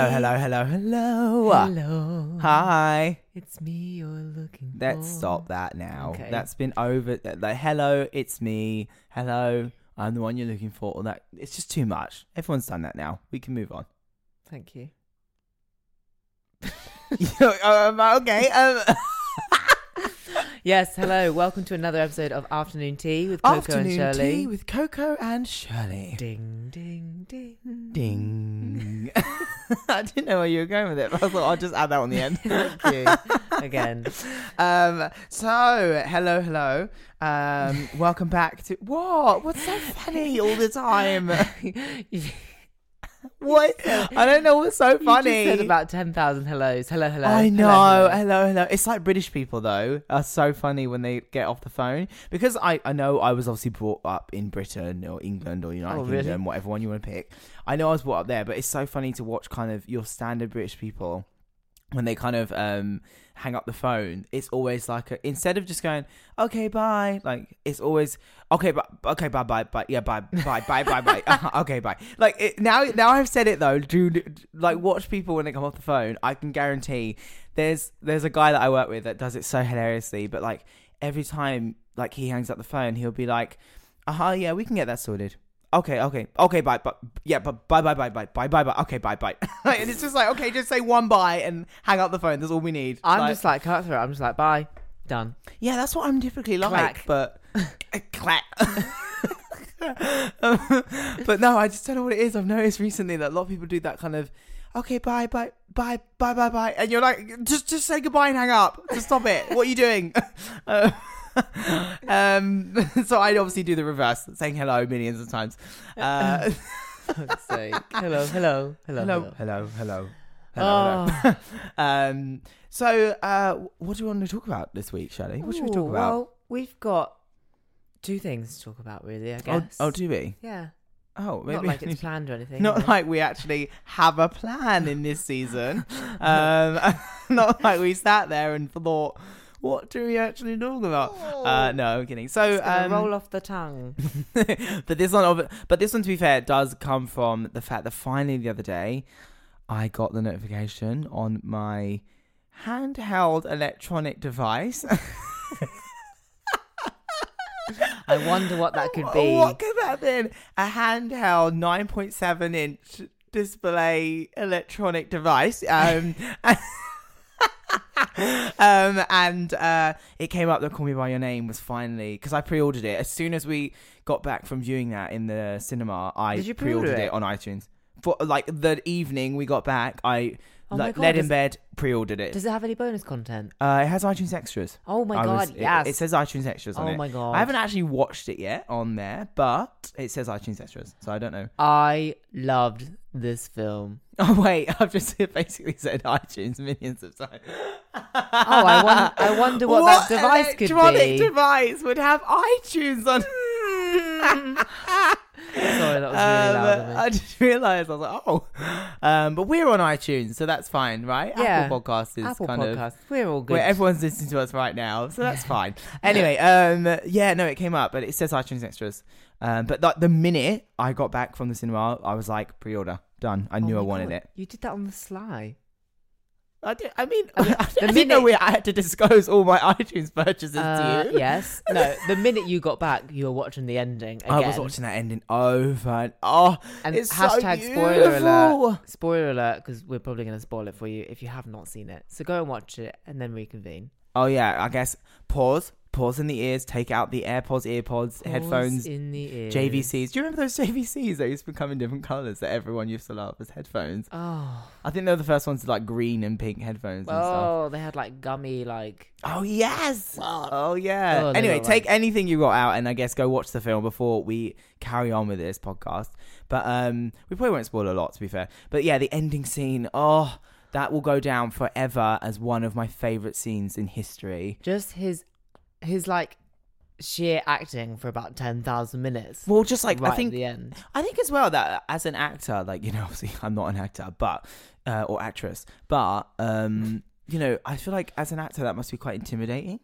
Hello, hello, hello, hello. Hello. Hi. It's me you're looking for. Let's stop that now. Okay. That's been over. Like, hello, it's me. Hello, I'm the one you're looking for. All that. It's just too much. Everyone's done that now. We can move on. Thank you. um, okay. Um, Yes, hello. Welcome to another episode of Afternoon Tea with Coco afternoon and Shirley. tea with Coco and Shirley. Ding, ding, ding. Ding. I didn't know where you were going with it, but I thought I'll just add that on the end. Thank you. Again. Um, so hello, hello. Um, welcome back to what? What's so funny all the time? You What? I don't know what's so funny. just said about 10,000 hellos. Hello, hello. I hello, know. hello. Hello, hello. It's like British people though are so funny when they get off the phone because I I know I was obviously brought up in Britain or England or United Oh, really? Kingdom, whatever one you want to pick. I know I was brought up there, but it's so funny to watch kind of your standard British people when they kind of um hang up the phone. It's always like a, instead of just going okay bye, like it's always okay bye okay bye bye bye yeah bye bye bye bye bye uh, okay bye. Like it, now now I've said it though. Do like watch people when they come off the phone. I can guarantee there's there's a guy that I work with that does it so hilariously, but like every time like he hangs up the phone, he'll be like, "Uh huh, yeah, we can get that sorted." Okay, okay, okay, bye, bye, yeah, but bye, bye, bye, bye, bye, bye, bye, okay, bye, bye. and it's just like, okay, just say one bye and hang up the phone. That's all we need. I'm just Like, just like cutthroat. I'm just like, bye. Done. yeah, that's what I'm typically like, Clack. but clack. but no, I just don't know what it is. I've noticed recently that a lot of people do that kind of, okay, bye, bye, bye, bye, bye, bye, and you're like, just, just say goodbye and hang up. Just stop it. What are you doing? Uh, um, so I obviously do the reverse, saying hello millions of times. Uh, Fuck's sake. Hello, hello, hello, hello, hello, hello, hello, Oh. um, so uh, what do we want to talk about this week, Shirley? What should we Ooh, talk about? Well, we've got two things to talk about, really, I oh, guess. oh, do we? Yeah. Oh, maybe Not like it's planned or anything. Not like we actually have a plan in this season. um, not like we sat there and thought, what do we actually talk about? Uh, no, I'm kidding. So, um, roll off the tongue. but this one, of but this one, to be fair, does come from the fact that finally the other day, I got the notification on my handheld electronic device. I wonder what that could be. What could that been? A handheld 9.7 inch display electronic device. Um, um, and uh, it came up that "Call Me by Your Name" was finally because I pre-ordered it as soon as we got back from viewing that in the cinema. I Did you pre-order pre-ordered it? it? on iTunes for like the evening we got back. I Oh my like God, led in does- bed, pre-ordered it. Does it have any bonus content? uh, it has iTunes extras. Oh my I god, was- it- yes. It, says iTunes extras on oh it. my god. I haven't actually watched it yet on there, but it says iTunes extras, so I don't know. I loved this film. Oh wait, I've just basically said iTunes millions of times. Oh, I, won- I wonder what, that device could electronic be. device would have iTunes on? Sorry, that was really loud of me. Um, I just realised I was like, oh, um, but we're on iTunes, so that's fine, right? Yeah. Apple Podcast is Apple kind of podcast. We're all good. where everyone's listening to us right now, so that's fine. anyway, um, yeah, no, it came up, but it says iTunes extras. Um, but the, the minute I got back from the cinema, I was like, pre-order, done. I Oh knew I my wanted God, it. You did that on the sly. I, did, I mean, I the didn't know minute- we I had to disclose all my iTunes purchases Uh, to you. yes. No, the minute you got back, you were watching the ending again. I was watching that ending over and oh, And it's hashtag so spoiler alert. Spoiler alert, because we're probably going to spoil it for you if you have not seen it. So go and watch it and then reconvene. Oh yeah, I guess pause, pause in the ears, take out the AirPods, earpods, Pause headphones, in the ears. JVCs. Do you remember those JVCs that used to come in different colours that everyone used to love as headphones? Oh, I think they were the first ones to like green and pink headphones and stuff. oh, they had like gummy, like Oh yes. Oh yeah. Oh, they anyway, take like- anything you got out and I guess go watch the film before we carry on with this podcast. But um we probably won't spoil a lot to be fair. But yeah, the ending scene, oh, that will go down forever as one of my favorite scenes in history. just his, his like sheer acting for about ten thousand minutes. Well, just like right I think at the end. I think as well that as an actor, like you know, obviously I'm not an actor, but uh, or actress, but um, you know, I feel like as an actor that must be quite intimidating.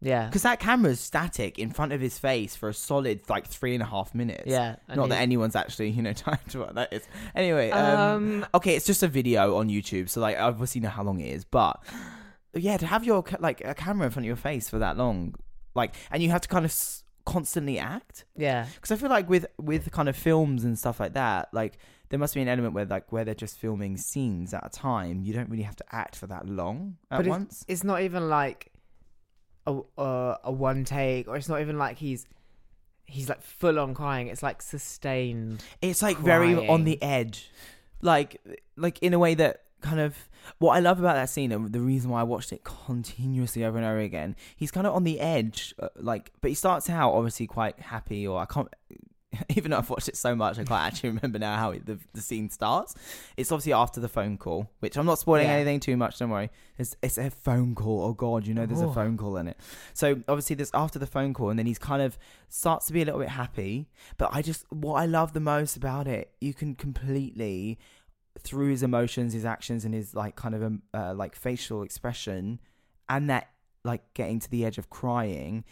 Yeah. because that camera's static in front of his face for a solid like three and a half minutes. Yeah. Not that anyone's actually, you know, time to what that is. Anyway, um, Um, okay, it's just a video on YouTube, so like I obviously know how long it is, but yeah, to have your ca- like a camera in front of your face for that long, like, and you have to kind of s- constantly act yeah. because I feel like with with kind of films and stuff like that, like there must be an element where like where they're just filming scenes at a time. You don't really have to act for that long at But once. It's not even like a a, a one take, or it's not even like he's he's like full on crying. It's like sustained. It's like very on the edge, like like in a way that kind of what I love about that scene and the reason why I watched it continuously over and over again. He's kind of on the edge, uh, like, but he starts out obviously quite happy, or I can't. Even though I've watched it so much, I can't actually remember now how it, the the scene starts. It's obviously after the phone call, which I'm not spoiling Yeah. anything too much. Don't worry. It's it's a phone call. Oh God, you know there's a Oh. phone call in it. So obviously there's after the phone call, and then he's kind of starts to be a little bit happy. But I just what I love the most about it, you can completely through his emotions, his actions, and his like kind of um, uh, like facial expression, and that like getting to the edge of crying,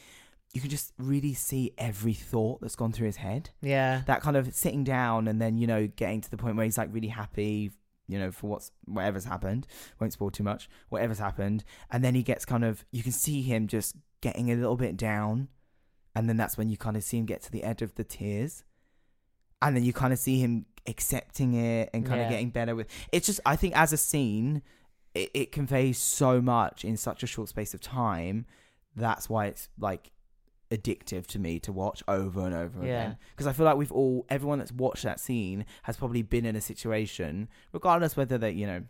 you can just really see every thought that's gone through his head. Yeah. That kind of sitting down and then you know getting to the point where he's like really happy, you know, for what's whatever's happened. Won't spoil too much. Whatever's happened, and then he gets kind of you can see him just getting a little bit down, and then that's when you kind of see him get to the edge of the tears, and then you kind of see him accepting it and kind Yeah. of getting better with. It's just I think as a scene, it, it conveys so much in such a short space of time. That's why it's like addictive to me to watch over and over Yeah. again because I feel like we've all everyone that's watched that scene has probably been in a situation regardless whether they you know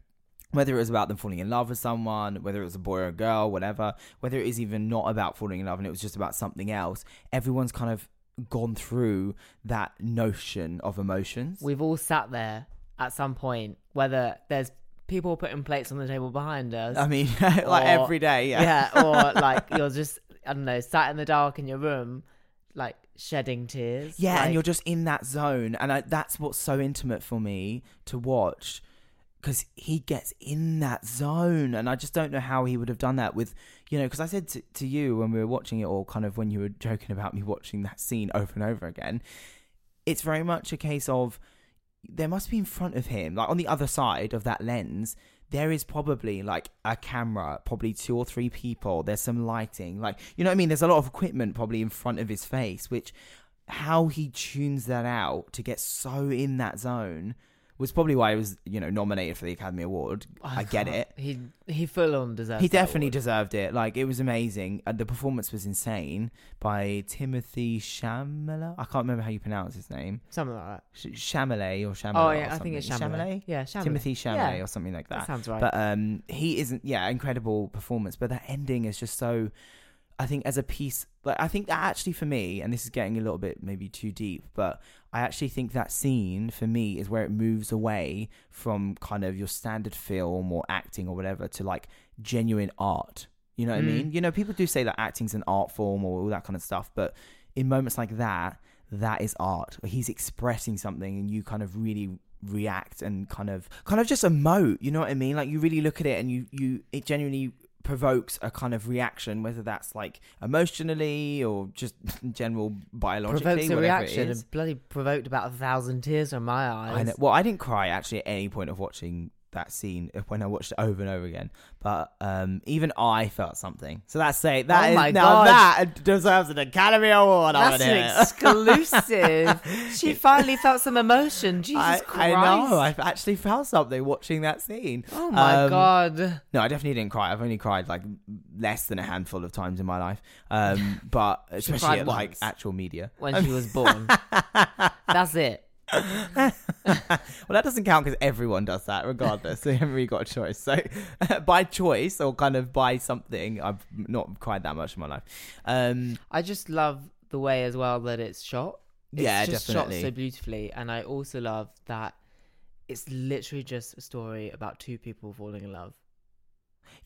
whether it was about them falling in love with someone whether it was a boy or a girl whatever whether it is even not about falling in love and it was just about something else everyone's kind of gone through that notion of emotions We've all sat there at some point, whether there's people putting plates on the table behind us. I mean like Or- every day yeah yeah. or like you're just I don't know, sat in the dark in your room, like shedding tears. Yeah, like, and you're just in that zone, and I, that's what's so intimate for me to watch because he gets in that zone, and I just don't know how he would have done that with, you know, because I said to, to you when we were watching it, or kind of when you were joking about me watching that scene over and over again, it's very much a case of there must be in front of him, like on the other side of that lens, there is probably like a camera, probably two or three people. There's some lighting, like you know what I mean. There's a lot of equipment probably in front of his face, which how he tunes that out to get so in that zone was probably why he was you know nominated for the Academy Award. I, get it. He he full on deserved. He definitely deserved it. Like it was amazing. And the performance was insane by Timothy Shamala. I can't remember how you pronounce his name. something like that. Sh- Chamelet or Chamelet. Oh yeah, I think it's. Chalamet. Yeah, Chalamet. Timothy Chalamet Yeah. or something like That that. sounds right. But um, he isn't. Yeah, incredible performance. But that ending is just so. I think as a piece, like I think that actually for me, and this is getting a little bit maybe too deep, but I actually think that scene for me is where it moves away from kind of your standard film or acting or whatever to like genuine art. You know what I Mm. mean? You know, people do say that acting's an art form or all that kind of stuff, but in moments like that, that is art. He's expressing something, and you kind of really react and kind of kind of just emote you know what i mean like you really look at it and you you it genuinely provokes a kind of reaction whether that's like emotionally or just general biologically provokes a whatever reaction it is. and bloody provoked about a thousand tears from my eyes. I know. Well, I didn't cry actually at any point of watching that scene when I watched it over and over again. But um, even I felt something. So that's say that Oh is- now that deserves an Academy Award. That's an exclusive. she finally felt some emotion. Jesus I, Christ! I know. I've actually felt something watching that scene. oh my Um, god! No, I definitely didn't cry. I've only cried like less than a handful of times in my life. Um, but especially at like actual media. When she was born, that's it. well, that doesn't count because everyone does that, regardless. so you haven't really got a choice. So, by choice or kind of by something, I've not cried that much in my life. Um, I just love the way as well that it's shot. It's Yeah, just definitely. shot so beautifully, and I also love that it's literally just a story about two people falling in love.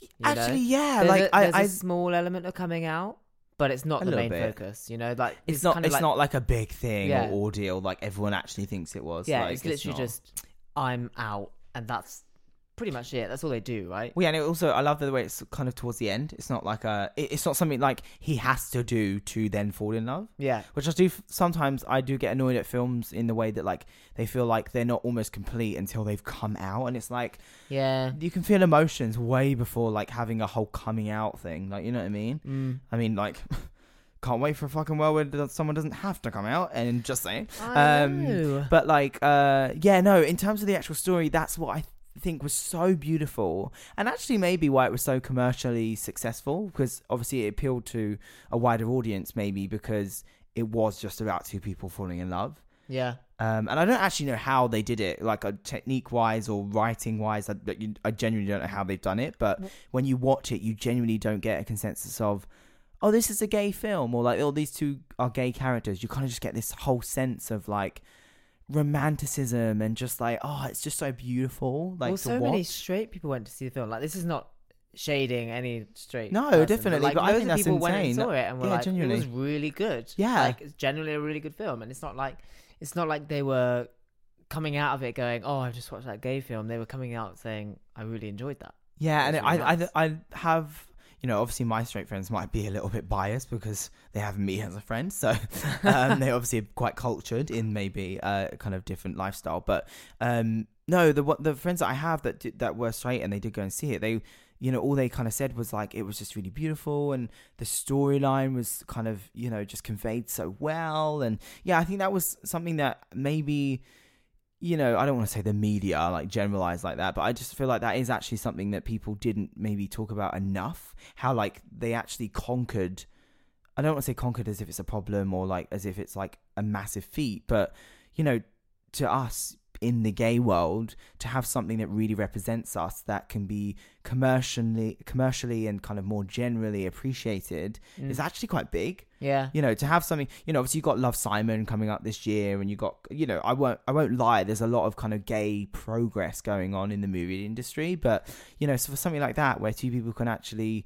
You know? actually, yeah, There's, like a, I, there's a I small element of coming out, but it's not A the main bit. focus. You know, like it's not, kind of it's like, not like a big thing Yeah. or ordeal like everyone actually thinks it was. Yeah, like, it's literally not. just I'm out, and that's pretty much it. That's all they do, right? Well, yeah, and also I love the way it's kind of towards the end. It's not like a, it- it's not something like he has to do to then fall in love. Yeah. Which I do sometimes. I do get annoyed at films in the way that like they feel like they're not almost complete until they've come out, and it's like Yeah. you can feel emotions way before like having a whole coming out thing. Like you know what I mean? Mm. I mean like. Can't wait for a fucking world where someone doesn't have to come out and just saying. Um. But like, uh, yeah, no. In terms of the actual story, that's what I think was so beautiful, and actually maybe why it was so commercially successful because obviously it appealed to a wider audience, maybe because it was just about two people falling in love. Yeah. Um, and I don't actually know how they did it, like uh, technique wise or writing wise. I, I genuinely don't know how they've done it. But when you watch it, you genuinely don't get a consensus of, oh, this is a gay film, or like, oh, these two are gay characters. You kind of just get this whole sense of like romanticism and just like, oh, it's just so beautiful. Like well, so watch. many straight people went to see the film. Like, this is not shading any straight. No, person, definitely, Like, but I think that's people went and saw it and were Yeah, like, genuinely. it was really good. Yeah. like it's generally a really good film, and it's not like it's not like they were coming out of it going, "Oh, I just watched that gay film." They were coming out saying, "I really enjoyed that." Yeah, and I, really I, nice. I have, you know, obviously my straight friends might be a little bit biased because they have me as a friend, so um, they're quite cultured in maybe a kind of different lifestyle. But um, no, the what the friends that I have that did, that were straight and they did go and see it, they, you know, all they kind of said was like it was just really beautiful and the storyline was kind of you know just conveyed so well, and yeah, I think that was something that maybe you know, I don't want to say the media like generalized like that, but I just feel like that is actually something that people didn't maybe talk about enough. How like they actually conquered. I don't want to say conquered as if it's a problem or like as if it's like a massive feat, but you know, to us in the gay world, to have something that really represents us that can be commercially, commercially and kind of more generally appreciated Mm. is actually quite big Yeah, you know to have something you know obviously you got love simon coming up this year and you got you know i won't i won't lie there's a lot of kind of gay progress going on in the movie industry but you know so for something like that where two people can actually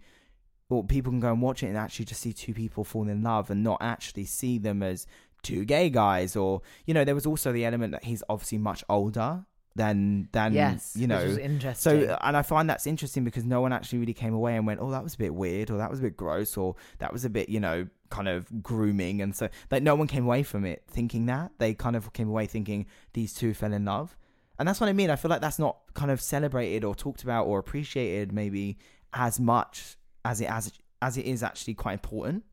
or people can go and watch it and actually just see two people fall in love and not actually see them as two gay guys or you know there was also the element that he's obviously much older than than yes, you know interesting. so, and I find that's interesting because no one actually really came away and went, "Oh, that was a bit weird," or "That was a bit gross," or "That was a bit, you know, kind of grooming." And so, like, no one came away from it thinking that. They kind of came away thinking these two fell in love, and that's what I mean. I feel like that's not kind of celebrated or talked about or appreciated maybe as much as it as as it is actually quite important.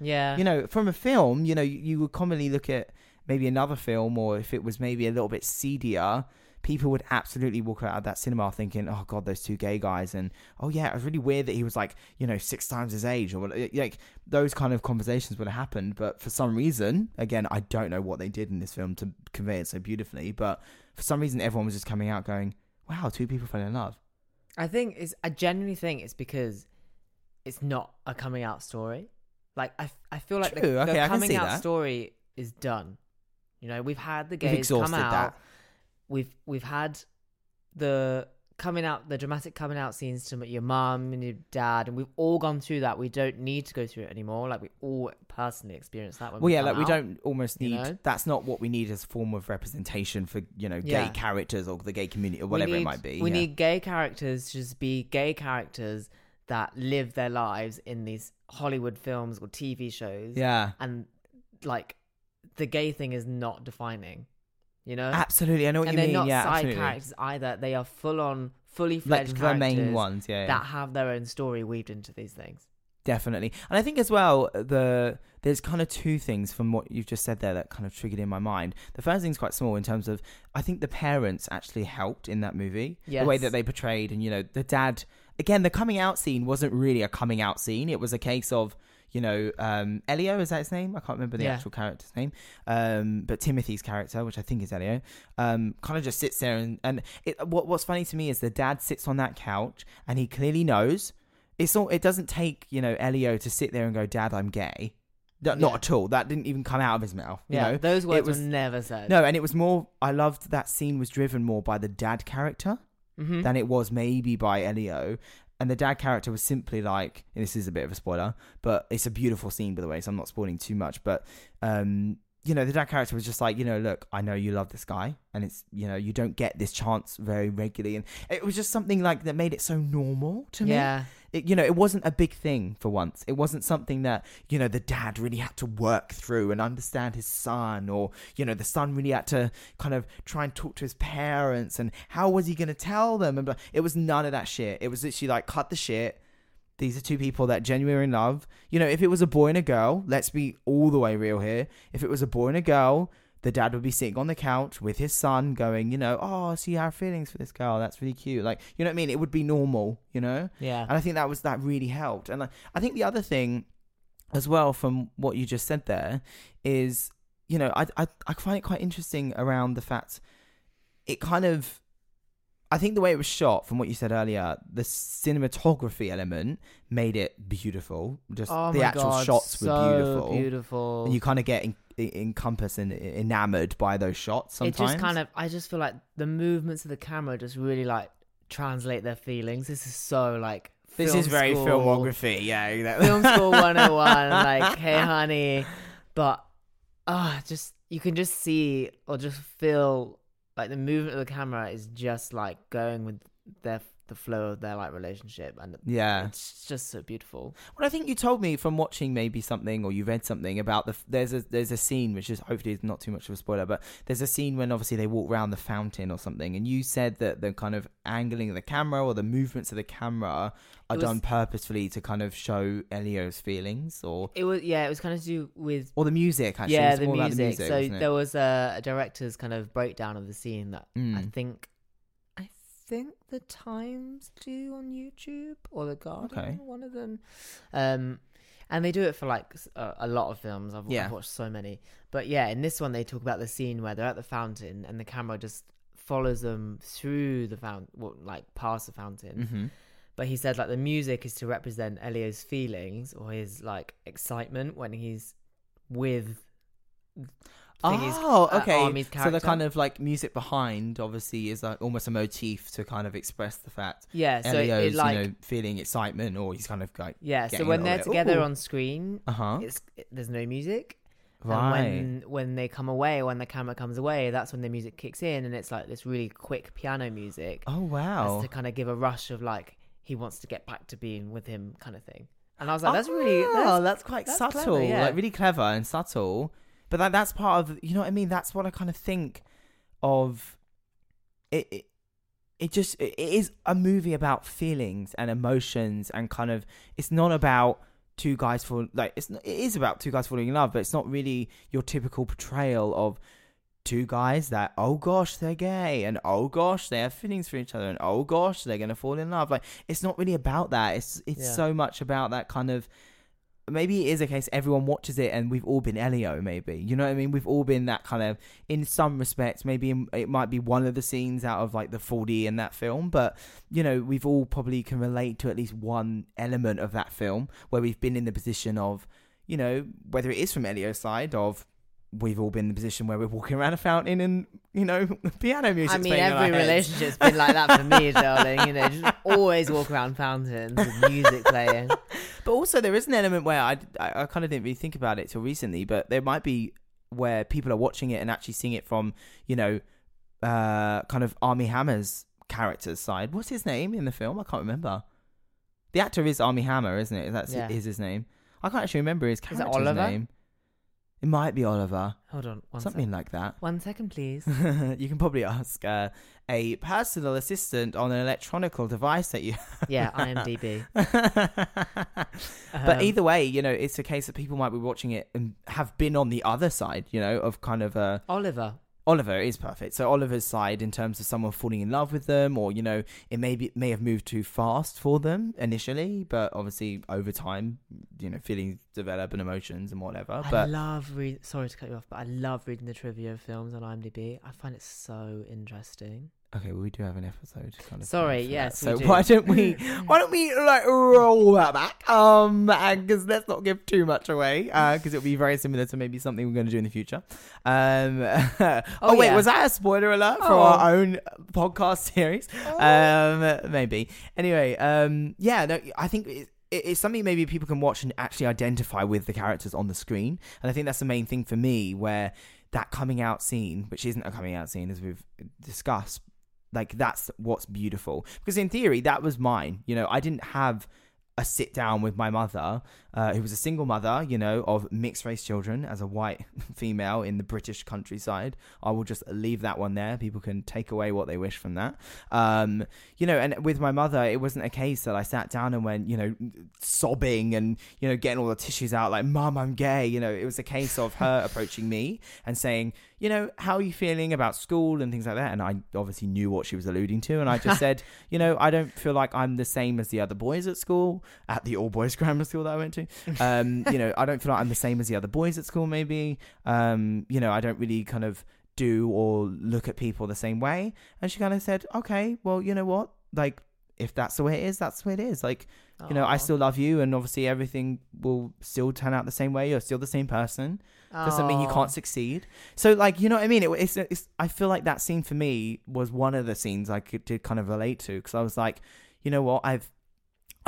Yeah, You know, from a film, you know, you, you would commonly look at maybe another film, or if it was maybe a little bit seedier, people would absolutely walk out of that cinema thinking, "Oh God, those two gay guys," and "Oh yeah, it was really weird that he was like, you know, six times his age," or like those kind of conversations would have happened. But for some reason, again, I don't know what they did in this film to convey it so beautifully, but for some reason, everyone was just coming out going, "Wow, two people fell in love." I think it's. I genuinely think it's because it's not a coming out story. Like I, I feel like the, True, the okay, I coming out that. story is done. You know, we've had the gays come out. that. We've we've had the coming out, the dramatic coming out scenes to your mum and your dad, and we've all gone through that. We don't need to go through it anymore. Like we all personally experienced that. When Well, we yeah, like we don't almost you need. know? That's not what we need as a form of representation for you know Yeah. gay characters or the gay community or whatever it might be. We yeah. need gay characters to just be gay characters that live their lives in these Hollywood films or TV shows. yeah, And like the gay thing is not defining, you know? absolutely. I know what and you they're mean. not yeah, side absolutely. characters either. They are full on, fully Like fledged the main ones, yeah, yeah. that have their own story weaved into these things. definitely. And I think as well, the there's kind of two things from what you've just said there that kind of triggered in my mind. The first thing's quite small in terms of I think the parents actually helped in that movie. The way that they portrayed, and you know, the dad. Again, the coming out scene wasn't really a coming out scene. It was a case of you know, um, Elio is that his name? I can't remember the Yeah. actual character's name. Um, but Timothy's character, which I think is Elio, um, kind of just sits there and and it, what what's funny to me is the dad sits on that couch and he clearly knows it's all. It doesn't take you know Elio to sit there and go, "Dad, I'm gay." No- Not Yeah. at all. That didn't even come out of his mouth. You Yeah, know, those words was- were never said. no, and it was more. I loved that scene was driven more by the dad character hmm than it was maybe by Elio. And the dad character was simply like, and this is a bit of a spoiler, but it's a beautiful scene by the way, so I'm not spoiling too much. But um, you know, the dad character was just like, you know, look, I know you love this guy, and it's, you know, you don't get this chance very regularly, and it was just something like that made it so normal to me. It, you know, it wasn't a big thing for once. It wasn't something that you know the dad really had to work through and understand his son, or you know the son really had to kind of try and talk to his parents, and how was he going to tell them? And it was none of that shit. It was literally like cut the shit. These are two people that genuinely in love. You know, if it was a boy and a girl, let's be all the way real here. If it was a boy and a girl, the dad would be sitting on the couch with his son going, you know, oh, see our feelings for this girl. That's really cute. Like, you know what I mean? It would be normal, you know? Yeah. And I think that was, that really helped. And I, I think the other thing as well from what you just said there is, you know, I, I, I find it quite interesting around the fact it kind of, I think the way it was shot, from what you said earlier, the cinematography element made it beautiful. Just oh the actual God, shots were beautiful. Beautiful. And you kind of get en- en- encompassed and enamored by those shots sometimes. It just kind of, I just feel like the movements of the camera just really like translate their feelings. This is so like. This is very school- filmography. Yeah, exactly. Film school 101. like, hey, honey. But, ah, just, you can just see or just feel like the movement of the camera is just like going with their the flow of their like relationship and yeah. it's just so beautiful Well, I think you told me from watching maybe something, or you read something about the. There's a there's a scene which is hopefully is not too much of a spoiler, but there's a scene when obviously they walk around the fountain or something, and you said that the kind of angling of the camera or the movements of the camera are was- done purposefully to kind of show Elio's feelings, or it was yeah it was kind of to do with or the music. Actually, yeah the more about music. so there was a, a director's kind of breakdown of the scene that I Mm. think I think the Times do on YouTube or the Guardian, Okay. one of them. Um, and they do it for like a lot of films. I've, Yeah. I've watched so many, but yeah, in this one they talk about the scene where they're at the fountain and the camera just follows them through the fountain, well, like past the fountain. Mhm. But he said like the music is to represent Elio's feelings or his like excitement when he's with. Oh, uh, okay. Army's so the kind of like music behind, obviously, is like almost a motif to kind of express the fact yeah, so it, Elio's, it like you know, feeling excitement, or he's kind of like, yeah. So when they're together "Ooh." on screen, uh huh, it's it, there's no music. right. And when when they come away, when the camera comes away, that's when the music kicks in, and it's like this really quick piano music oh wow. to kind of give a rush of like he wants to get back to being with him, kind of thing. And I was like, that's really Oh, that's, that's, quite that's subtle, clever, yeah. like really clever and subtle. But that that's part of you know what I mean. That's what I kind of think of. It it, it just it is a movie about feelings and emotions and kind of it's not about two guys fall like it's not, it is about two guys falling in love, but it's not really your typical portrayal of two guys that oh gosh they're gay and oh gosh they have feelings for each other and oh gosh they're gonna fall in love like it's not really about that it's it's Yeah. so much about that kind of maybe it is a case everyone watches it and we've all been Elio maybe. You know what I mean? We've all been that kind of in some respects maybe it might be one of the scenes out of like the 4D in that film but you know we've all probably can relate to at least one element of that film where we've been in the position of you know whether it is from Elio's side of we've all been in the position where we're walking around a fountain and you know piano music I mean, every relationship's been like that for me, darling. You know, just always walk around fountains with music playing. But also, there is an element where I, I, I kind of didn't really think about it till recently, but there might be where people are watching it and actually seeing it from, you know, uh, kind of Armie Hammer's character's side. What's his name in the film? I can't remember. The actor is Armie Hammer, isn't it? That's Yeah. is his name. I can't actually remember his it character's Oliver? name. It might be Oliver, Hold on, one something sec. like that. One second, please. you can probably ask uh, a personal assistant on an electronical device that you Yeah, IMDb. but Um, either way, you know, it's a case that people might be watching it and have been on the other side, you know, of kind of uh, Oliver. Oliver is perfect. So Oliver's side in terms of someone falling in love with them, or you know, it may be may have moved too fast for them initially, but obviously over time, you know, feelings develop and emotions and whatever. I But love read. Sorry to cut you off, but I love reading the trivia of films on IMDb. I find it so interesting. Okay, well, we do have an episode. Kind of Sorry, yes, So do. why don't we why don't we like roll that back? Um, because let's not give too much away. Uh, because it'll be very similar to maybe something we're going to do in the future. Um, oh, Oh, wait, yeah. was that a spoiler alert for Oh. our own podcast series? Um, maybe. Anyway, um, yeah, no, I think it- it's something maybe people can watch and actually identify with the characters on the screen. And I think that's the main thing for me, where that coming out scene, which isn't a coming out scene as we've discussed, like that's what's beautiful. Because in theory, that was mine. You know, I didn't have a sit down with my mother, uh, who was a single mother, you know, of mixed race children as a white female in the British countryside. I will just leave that one there. People can take away what they wish from that. Um, you know, and with my mother, it wasn't a case that I sat down and went, you know, sobbing and, you know, getting all the tissues out like, Mum, I'm gay. You know, it was a case of her approaching me and saying, you know, how are you feeling about school and things like that? And I obviously knew what she was alluding to. And I just said, you know, I don't feel like I'm the same as the other boys at school, at the all boys grammar school that I went to. Um, you know, I don't feel like I'm the same as the other boys at school, maybe. Um, you know, I don't really kind of do or look at people the same way. And she kind of said, okay, well, you know what? Like, if that's the way it is, that's the way it is. Like, you know, I still love you, and obviously everything will still turn out the same way. You're still the same person. Doesn't mean you can't succeed. So, like, you know what I mean? It, it's, it's. I feel like that scene for me was one of the scenes I could did kind of relate to because I was like, you know what, I've.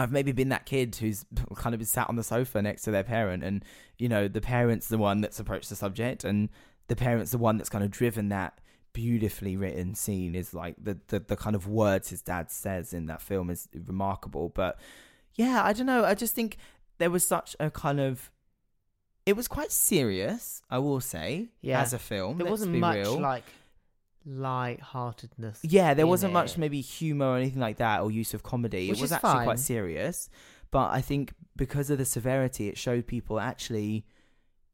I've maybe been that kid who's kind of been sat on the sofa next to their parent, and you know the parent's the one that's approached the subject, and the parent's the one that's kind of driven that beautifully written scene. Is like the the, the kind of words his dad says in that film is remarkable. But yeah, I don't know. I just think there was such a kind of it was quite serious, I will say, Yeah. as a film. There wasn't much real. like light-heartedness. Yeah, there wasn't much maybe humor or anything like that or use of comedy. Which it was actually fine. quite serious. But I think because of the severity, it showed people actually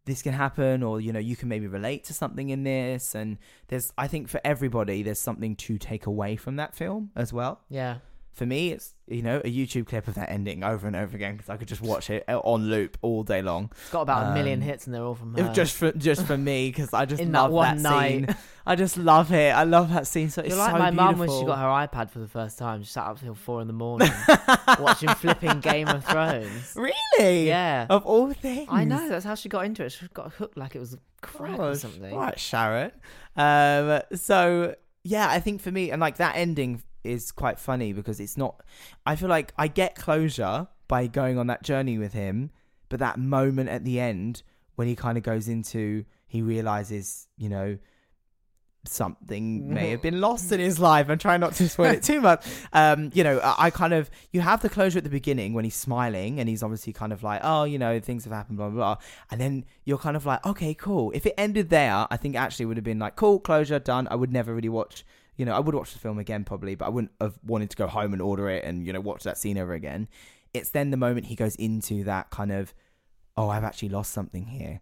this can happen or you know you can maybe relate to something in this and there's i think for everybody there's something to take away from that film as well Yeah. For me it's you know a youtube clip of that ending over and over again because i could just watch it on loop all day long It's got about a million Um, hits and they're all from her. just for just for me because i just In that love one scene night. i just love it i love that scene so You're like so my mum when she got her iPad for the first time. She sat up till four in the morning watching flipping Game of Thrones. really Yeah. of all things I know, that's how she got into it. She got hooked like it was crap Oh, or something. All right, Sharon. Um, so yeah, I think for me, and like that ending is quite funny because it's not. I feel like I get closure by going on that journey with him, but that moment at the end when he kind of goes into, he realizes, you know. Something may have been lost in his life. I'm trying not to spoil it too much. Um, you know, I, I kind of you have the closure at the beginning when he's smiling and he's obviously kind of like, oh, you know, things have happened, blah blah blah. And then you're kind of like, okay, cool. If it ended there, I think actually would have been like, cool, closure, done. I would never really watch, you know, I would watch the film again probably, but I wouldn't have wanted to go home and order it and, you know, watch that scene over again. It's then the moment he goes into that kind of, oh, I've actually lost something here.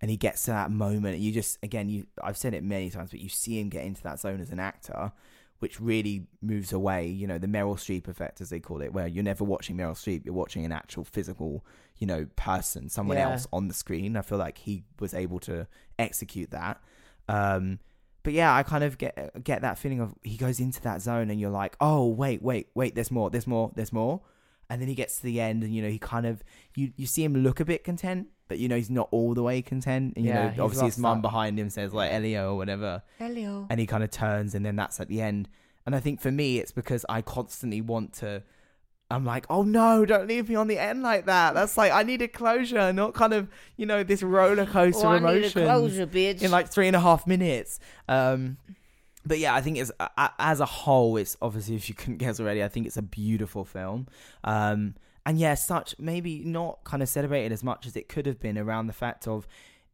And he gets to that moment, and you just, again, you, I've said it many times, but you see him get into that zone as an actor, which really moves away, you know, the Meryl Streep effect, as they call it, where you're never watching Meryl Streep, you're watching an actual physical, you know, person, someone Yeah. else on the screen. I feel like he was able to execute that. Um, but yeah, I kind of get get that feeling of he goes into that zone, and you're like, oh wait, wait, wait, there's more, there's more, there's more, and then he gets to the end, and you know, he kind of you you see him look a bit content, but you know, he's not all the way content, and you Yeah, know, obviously his mum behind him says like Elio or whatever, Hello. and he kind of turns and then that's at the end. And i think for me it's because i constantly want to i'm like oh no don't leave me on the end like that. That's like i need a closure not kind of you know this roller coaster Oh, I need a closure, bitch. in like three and a half minutes. Um but yeah i think it's as a whole it's obviously if you couldn't guess already i think it's a beautiful film. Um and yeah such maybe not kind of celebrated as much as it could have been around the fact of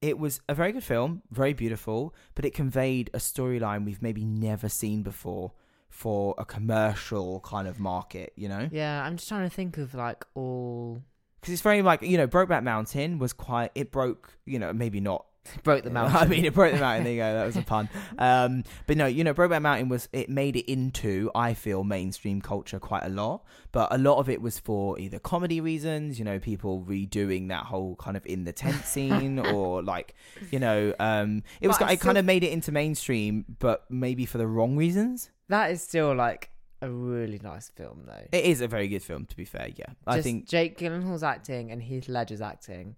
it was a very good film, very beautiful, but it conveyed a storyline we've maybe never seen before for a commercial kind of market, you know? yeah, I'm just trying to think of like all Because it's very like, you know, Brokeback Mountain was quite, it broke, you know, maybe not. broke the mountain. I mean, it broke the mountain. There you go. That was a pun. Um, but no, you know, Brokeback Mountain was, it made it into, I feel, mainstream culture quite a lot. But a lot of it was for either comedy reasons, you know, people redoing that whole kind of in the tent scene or like, you know, um, it was, But I it kind of made it into mainstream, but maybe for the wrong reasons. that is still like a really nice film though. It is a very good film, to be fair. Yeah. I think, Jake Gyllenhaal's acting and Heath Ledger's acting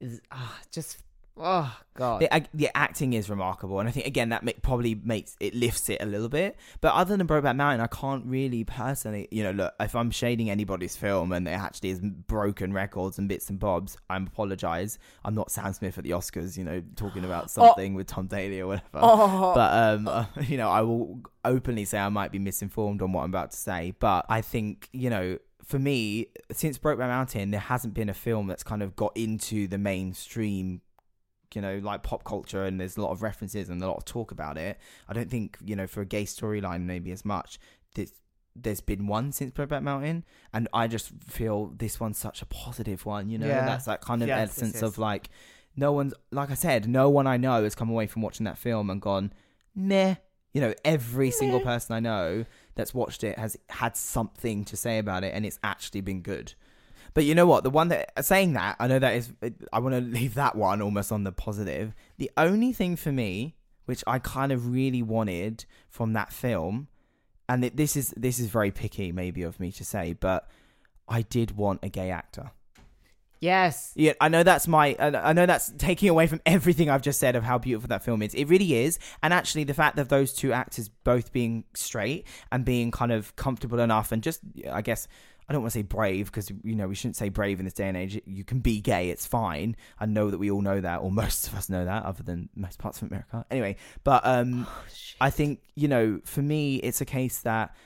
is ah just Oh God. The, the acting is remarkable, and I think again that ma- probably makes it lifts it a little bit. But other than Brokeback Mountain, I can't really personally, you know, look if I'm shading anybody's film and there actually is broken records and bits and bobs, I apologize. I'm not Sam Smith at the Oscars, you know, talking about something with Tom Daley or whatever. Oh. But um, uh, you know, I will openly say I might be misinformed on what I'm about to say. But I think you know, for me, since Brokeback Mountain, there hasn't been a film that's kind of got into the mainstream you know, like pop culture, and there's a lot of references and a lot of talk about it. I don't think, you know, for a gay storyline, maybe as much. There's, there's been one since Brokeback Mountain, and I just feel this one's such a positive one. You know, Yeah. that's that kind of Yes, essence of like, no one's like I said, no one I know has come away from watching that film and gone, meh. You know, every single person I know that's watched it has had something to say about it, and it's actually been good. But you know what? The one that saying that, I know that is. I want to leave that one almost on the positive. The only thing for me, which I kind of really wanted from that film, and it, this is this is very picky, maybe of me to say, but I did want a gay actor. yes. Yeah, I know that's my. I I know that's taking away from everything I've just said of how beautiful that film is. It really is, and actually, the fact that those two actors both being straight and being kind of comfortable enough, and just, I guess, I don't want to say brave because you know we shouldn't say brave in this day and age. You can be gay; it's fine. I know that we all know that, or most of us know that, other than most parts of America. Anyway, but um, Oh. I think, you know, for me, it's a case that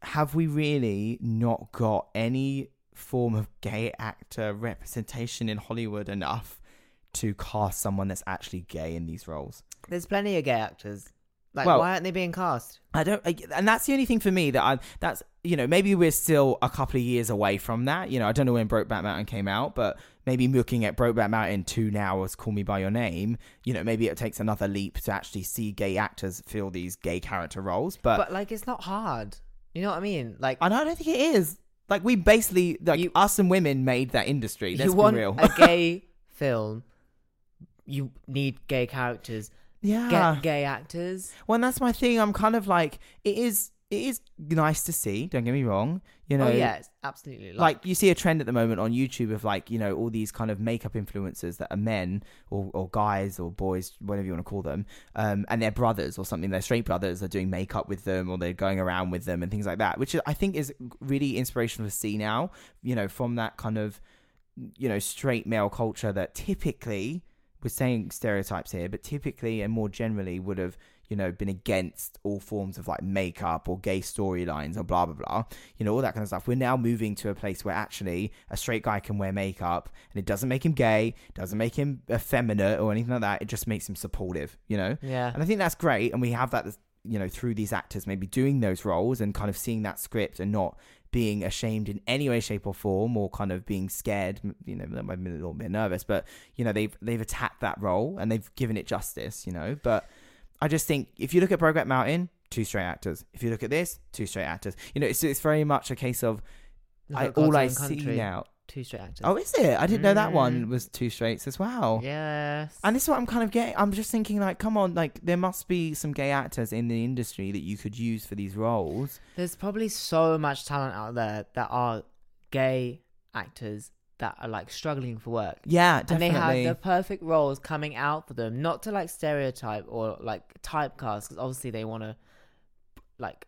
have we really not got any form of gay actor representation in Hollywood enough to cast someone that's actually gay in these roles? There's plenty of gay actors. Like, Well- why aren't they being cast? I don't, I, and that's the only thing for me that I, that's, you know, maybe we're still a couple of years away from that. You know, I don't know when Brokeback Mountain came out, but maybe looking at Brokeback Mountain 2 now as Call Me By Your Name, you know, maybe it takes another leap to actually see gay actors fill these gay character roles. But, But like, it's not hard. You know what I mean? Like, I don't, I don't think it is. Like we basically, like You- us and women made that industry. Let's you be want real. a gay film. You need gay characters. Yeah. Get gay actors. Well, and that's my thing. I'm kind of like, it is, it is nice to see. Don't get me wrong. You know, oh yes, absolutely. like you see a trend at the moment on YouTube of like you know all these kind of makeup influencers that are men or, or guys or boys whatever you want to call them um, and they're brothers or something they're straight brothers are doing makeup with them or they're going around with them and things like that which I think is really inspirational to see now you know from that kind of you know straight male culture that typically we're saying stereotypes here but typically and more generally would have you know been against all forms of like makeup or gay storylines or blah blah blah you know all that kind of stuff. We're now moving to a place where actually a straight guy can wear makeup and it doesn't make him gay doesn't make him effeminate or anything like that. It just makes him supportive you know? Yeah, and I think that's great. And we have that, you know, through these actors maybe doing those roles and kind of seeing that script and not being ashamed in any way, shape, or form, or kind of being scared. You know, they might be a little bit nervous, but you know, they've they've attacked that role and they've given it justice. You know, but I just think if you look at Brokeback Mountain, two straight actors. If you look at this, two straight actors. You know, it's it's very much a case of I, all I Own see Country, now. Two straight actors. Oh, is it? I didn't know that one Mm. was two straights as well. yes. And this is what I'm kind of getting. I'm just thinking, like, come on, like, there must be some gay actors in the industry that you could use for these roles. There's probably so much talent out there that are gay actors that are like struggling for work. Yeah, definitely. And they have the perfect roles coming out for them, not to like stereotype or like typecast, because obviously they want to like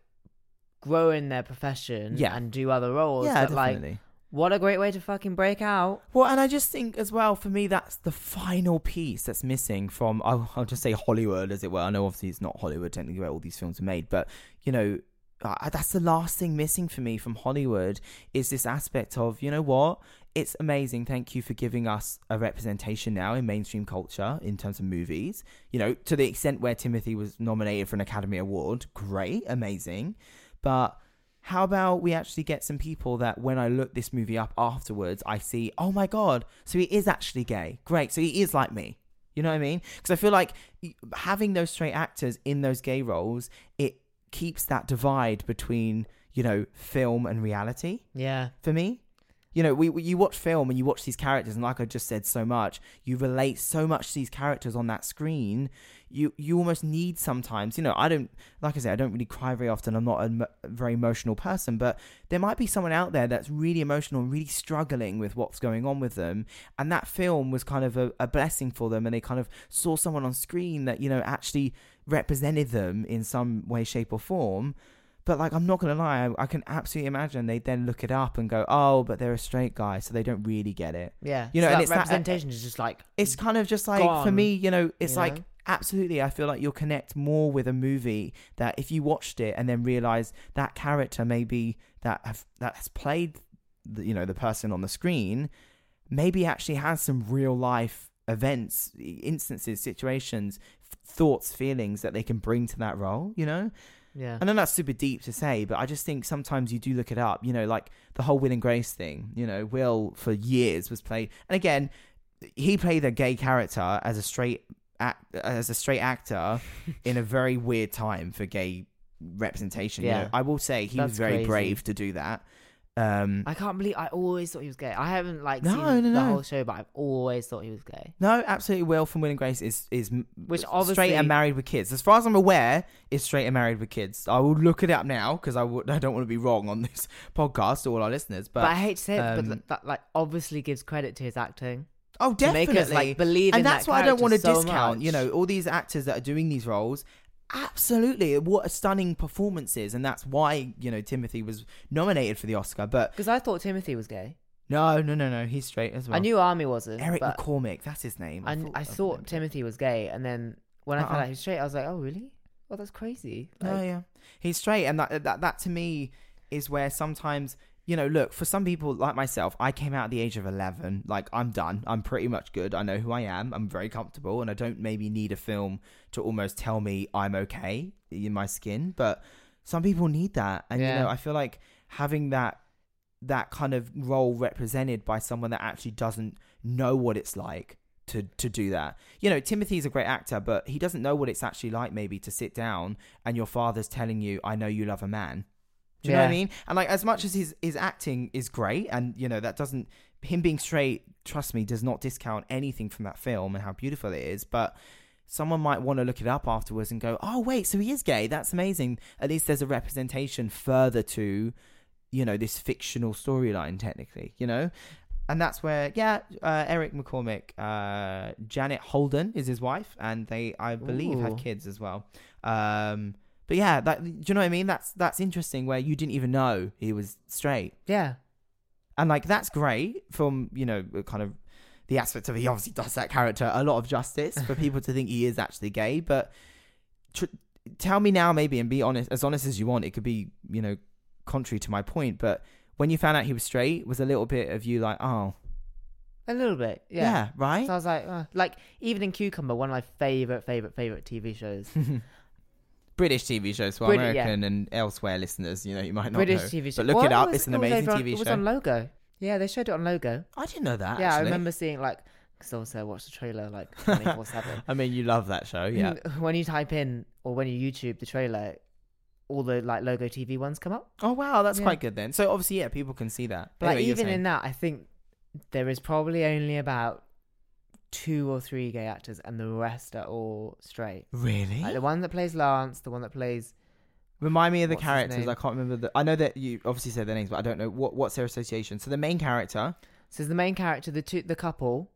grow in their profession Yeah. and do other roles. yeah, but like, definitely. What a great way to fucking break out. well, and I just think as well, for me, that's the final piece that's missing from, I'll, I'll just say Hollywood, as it were. I know obviously it's not Hollywood, technically, where all these films are made, but, you know, uh, that's the last thing missing for me from Hollywood is this aspect of, you know what? It's amazing. Thank you for giving us a representation now in mainstream culture in terms of movies. You know, to the extent where Timothy was nominated for an Academy Award. Great, amazing. But how about we actually get some people that when I look this movie up afterwards, I see, oh my God, so he is actually gay. Great. So he is like me. You know what I mean? Because I feel like having those straight actors in those gay roles, it keeps that divide between, you know, film and reality Yeah. for me. You know, we, we you watch film and you watch these characters, and like I just said so much, you relate so much to these characters on that screen. You you almost need sometimes. You know, I don't like I said, I don't really cry very often. I'm not a, very emotional person, but there might be someone out there that's really emotional really struggling with what's going on with them, and that film was kind of a, a blessing for them, and they kind of saw someone on screen that you know actually represented them in some way, shape, or form. But like, I'm not gonna lie, I, I can absolutely imagine they then look it up and go, "Oh, but they're a straight guy, so they don't really get it." Yeah, You know, so and that it's that- uh, representation is just like It's kind of just like for me, you know, it's you like know? absolutely. I feel like you'll connect more with a movie that if you watched it and then realize that character maybe that have that has played, the, you know, the person on the screen, maybe actually has some real life events, instances, situations, thoughts, feelings that they can bring to that role. You know. Yeah, I know that's super deep to say, but I just think sometimes you do look it up. You know, like the whole Will and Grace thing. You know, Will for years was played, and again, he played a gay character as a straight act, as a straight actor in a very weird time for gay representation. You Yeah. know, I will say he was very crazy. brave to do that. Um, I can't believe I always thought he was gay. I haven't like No, seen no, the no. whole show, but I've always thought he was gay. no, absolutely. Will from Will and Grace is is Which straight and married with kids. As far as I'm aware, is straight and married with kids. I will look it up now because I would I don't want to be wrong on this podcast to all our listeners. But, But, I hate to say it, um, but th- that like obviously gives credit to his acting oh, to make definitely. us like believe and that's that why I don't want to so discount. You know, all these actors that are doing these roles. Absolutely, what a stunning performance is, and that's why you know Timothy was nominated for the Oscar. But because I thought Timothy was gay. no, no, no, no, he's straight as well. I knew Armie wasn't. Eric but McCormack, that's his name. I, I thought Timothy was gay, and then when I Uh-uh. found out he's straight, I was like, oh really? Well, that's crazy. Oh Like, yeah, he's straight, and that, that that to me is where sometimes you know, look for some people like myself. I came out at the age of eleven. Like I'm done. I'm pretty much good. I know who I am. I'm very comfortable, and I don't maybe need a film to almost tell me I'm okay in my skin. But some people need that, and you know, I feel like having that that kind of role represented by someone that actually doesn't know what it's like to to do that. You know, Timothy's a great actor, but he doesn't know what it's actually like maybe to sit down and your father's telling you, "I know you love a man." Do you know what I mean? And like as much as his his acting is great and you know that doesn't him being straight, trust me, does not discount anything from that film and how beautiful it is, but someone might want to look it up afterwards and go, "Oh, wait, so he is gay. That's amazing." At least there's a representation further to you know this fictional storyline technically, you know? And that's where, yeah, uh, Eric McCormack, uh, Janet Holden is his wife, and they, I believe, Ooh. had kids as well. Um, but yeah, that, do you know what I mean? That's that's interesting. Where you didn't even know he was straight, yeah, and like that's great from you know kind of the aspect of he obviously does that character a lot of justice for people to think he is actually gay. But tr- tell me now, maybe, and be honest, as honest as you want. It could be you know contrary to my point, but when you found out he was straight, was a little bit of you like, oh, a little bit. yeah, Yeah. right. So I was like, uh, like even in Cucumber, one of my favorite, favorite, favorite TV shows. British TV shows for Brit- yeah. American and elsewhere listeners, you know, you might not British know. TV show. But look Well, it up. was- it's an amazing on- TV It was on Logo. Yeah, they showed it on Logo. I didn't know that. yeah, I remember seeing like because obviously I watched the trailer like twenty four seven. I mean, you love that show, yeah. When you type in or when you YouTube the trailer, all the like Logo TV ones come up. Oh wow, that's Yeah. quite good then. So obviously, yeah, people can see that. But Anyway, like, even in that, I think there is probably only about two or three gay actors, and the rest are all straight. really, Like the one that plays Lance, the one that plays remind me of the What's his characters. name? I can't remember the. I know that you obviously said their names, but I don't know what what's their association. So the main character, so the main character, the two, the couple.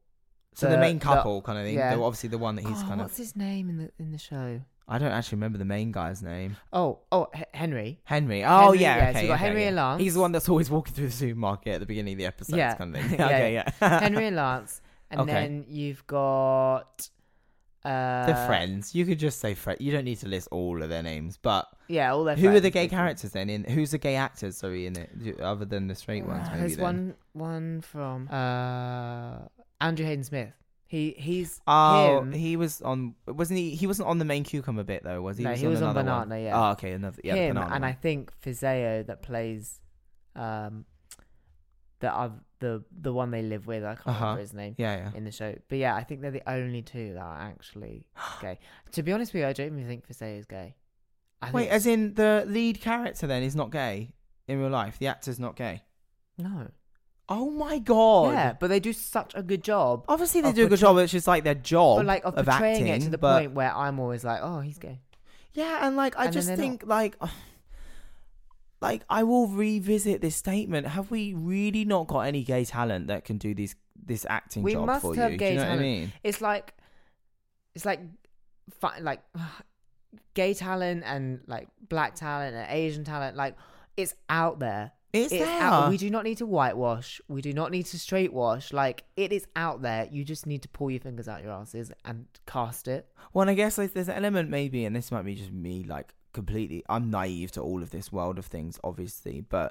so the, The- main the- couple kind of thing. yeah. They're obviously the one that he's oh, kind of. what's his name in the in the show? I don't actually remember the main guy's name. Oh, oh, H- Henry. Henry. Oh Henry, yeah, yeah, so okay. you've got okay, Henry yeah. and Lance. He's the one that's always walking through the supermarket at the beginning of the episode. Yeah. kind of thing. Yeah, okay, yeah. Henry and Lance, and Okay. then you've got uh, the friends. You could just say friend. You don't need to list all of their names, but Yeah, all their. who are the friends, gay basically. characters then? In who's the gay actors? Sorry, in it Do- other than the straight ones. Uh, Maybe There's then. one one from uh Andrew Hayden Smith. He he's Oh, him. he was on. Wasn't he? He wasn't on the main cucumber bit though, was he? No, he was on another one. Banana, yeah. Oh, okay, another. Yeah, the him banana and I one. think Fisayo that plays um the uh, the the one they live with. I can't Uh-huh. remember his name Yeah, yeah. in the show. But yeah, I think they're the only two that are actually gay. To be honest with you, I don't even think Fisayo is gay. I Wait, as in the lead character then is not gay in real life. The actor's not gay. no. Oh my god. Yeah, but they do such a good job. Obviously they do a good job. It's just like their job But like of of portraying acting. it to the but point where I'm always like, oh, he's gay. yeah, and like I And just think like. Like I will revisit this statement. Have we really not got any gay talent that can do these this acting We job must for have you? gay do you know talent. what I mean? It's like, it's like, fi- like, gay talent and like black talent and Asian talent. Like, it's out there. It's, It's there. out. We do not need to whitewash. We do not need to straight wash. Like, it is out there. You just need to pull your fingers out your asses and cast it. Well, and I guess like, there's an element maybe, and this might be just me, like completely. I'm naive to all of this world of things, obviously, but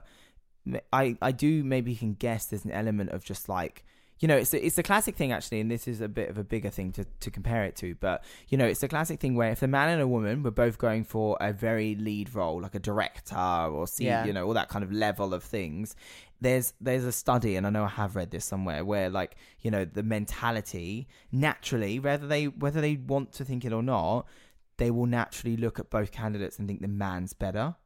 i i do maybe can guess there's an element of just like you know it's the, it's the classic thing actually, and this is a bit of a bigger thing to to compare it to, but you know it's the classic thing where if a man and a woman were both going for a very lead role, like a director or see, Yeah. you know all that kind of level of things. There's there's a study, and I know I have read this somewhere, where like you know the mentality naturally, whether they whether they want to think it or not, they will naturally look at both candidates and think the man's better.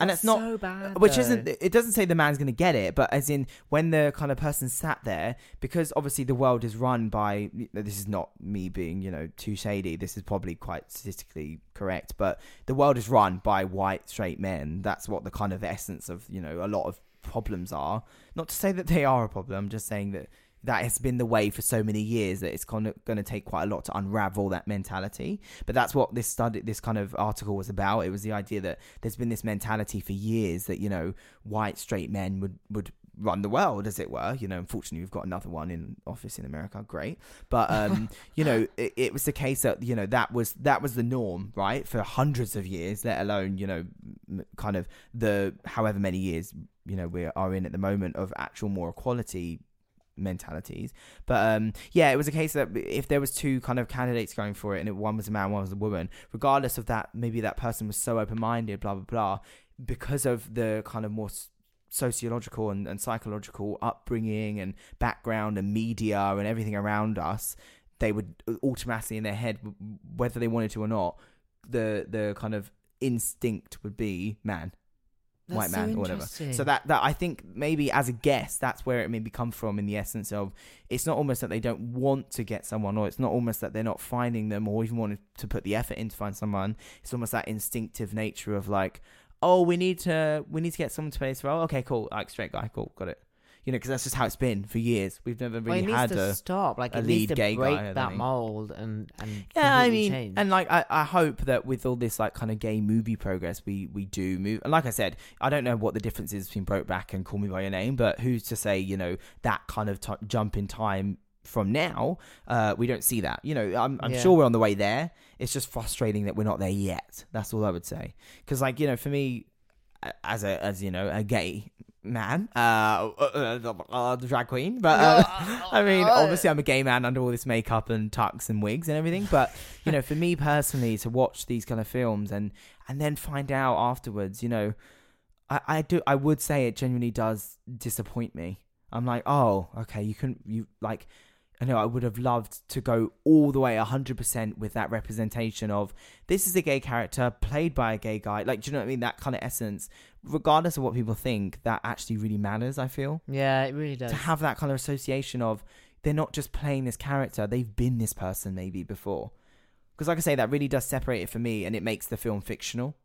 And it's not so bad. which though. isn't it doesn't say the man's going to get it but as in when the kind of person sat there because obviously the world is run by this is not me being you know too shady this is probably quite statistically correct but the world is run by white straight men that's what the kind of essence of you know a lot of problems are not to say that they are a problem I'm just saying that that has been the way for so many years that it's kind of going to take quite a lot to unravel that mentality. But that's what this study this kind of article was about. It was the idea that there's been this mentality for years that you know white straight men would would run the world as it were. You know unfortunately we've got another one in office in america. Great. But um you know it, it was the case that you know that was that was the norm right for hundreds of years let alone you know kind of the however many years you know we are in at the moment of actual more equality mentalities. But um yeah it was a case that if there was two kind of candidates going for it and one was a man one was a woman regardless of that maybe that person was so open-minded blah blah blah because of the kind of more sociological and, and psychological upbringing and background and media and everything around us they would automatically in their head whether they wanted to or not the the kind of instinct would be man white That's so man or whatever. So that that I think maybe as a guest, that's where it maybe comes from in the essence of it's not almost that they don't want to get someone, or it's not almost that they're not finding them, or even wanting to put the effort in to find someone. It's almost that instinctive nature of like, oh, we need to we need to get someone to play this role. Okay, cool, like straight guy, cool, got it. You know, because that's just how it's been for years. We've never really needs had to a stop. Like a lead gay break guy, that mold and and Yeah, I mean, change. and like I, I hope that with all this like kind of gay movie progress, we we do move. And like I said, I don't know what the difference is between Brokeback and Call Me by Your Name, but who's to say you know that kind of t- jump in time from now? Uh, we don't see that. You know, I'm I'm Yeah. sure we're on the way there. It's just frustrating that we're not there yet. That's all I would say. Because like you know, for me, as a as you know a gay man, uh, uh, uh, uh drag queen, but. Uh, I mean, obviously, I'm a gay man under all this makeup and tucks and wigs and everything. But you know, for me personally, to watch these kind of films and and then find out afterwards, you know, I, I do I would say it genuinely does disappoint me. I'm like, oh, okay, you can you like. I know I would have loved to go all the way 100% with that representation of this is a gay character played by a gay guy. Like, do you know what I mean? That kind of essence, regardless of what people think, that actually really matters, I feel. Yeah, it really does. to have that kind of association of they're not just playing this character they've been this person maybe before. Because like i say that really does separate it for me and it makes the film fictional.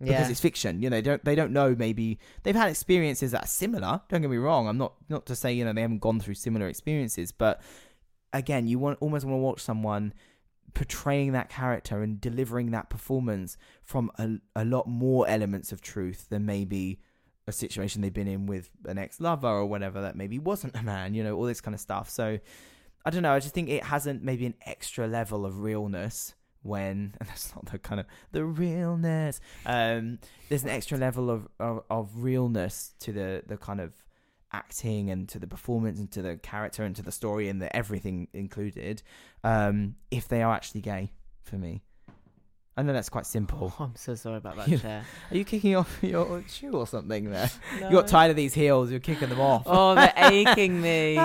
Because yeah, it's fiction you know they don't they don't know maybe they've had experiences that are similar don't get me wrong. I'm not not to say you know they haven't gone through similar experiences but again you want almost want to watch someone portraying that character and delivering that performance from a, a lot more elements of truth than maybe a situation they've been in with an ex-lover or whatever that maybe wasn't a man you know all this kind of stuff. So i don't know i just think it hasn't maybe an extra level of realness when and that's not the kind of the realness um there's an extra level of, of of realness to the the kind of acting and to the performance and to the character and to the story and the everything included um if they are actually gay for me I know that's quite simple. Oh, I'm so sorry about that chair. Are you kicking off your shoe or something there? No. You got tired of these heels. You're kicking them off. Oh, they're aching me.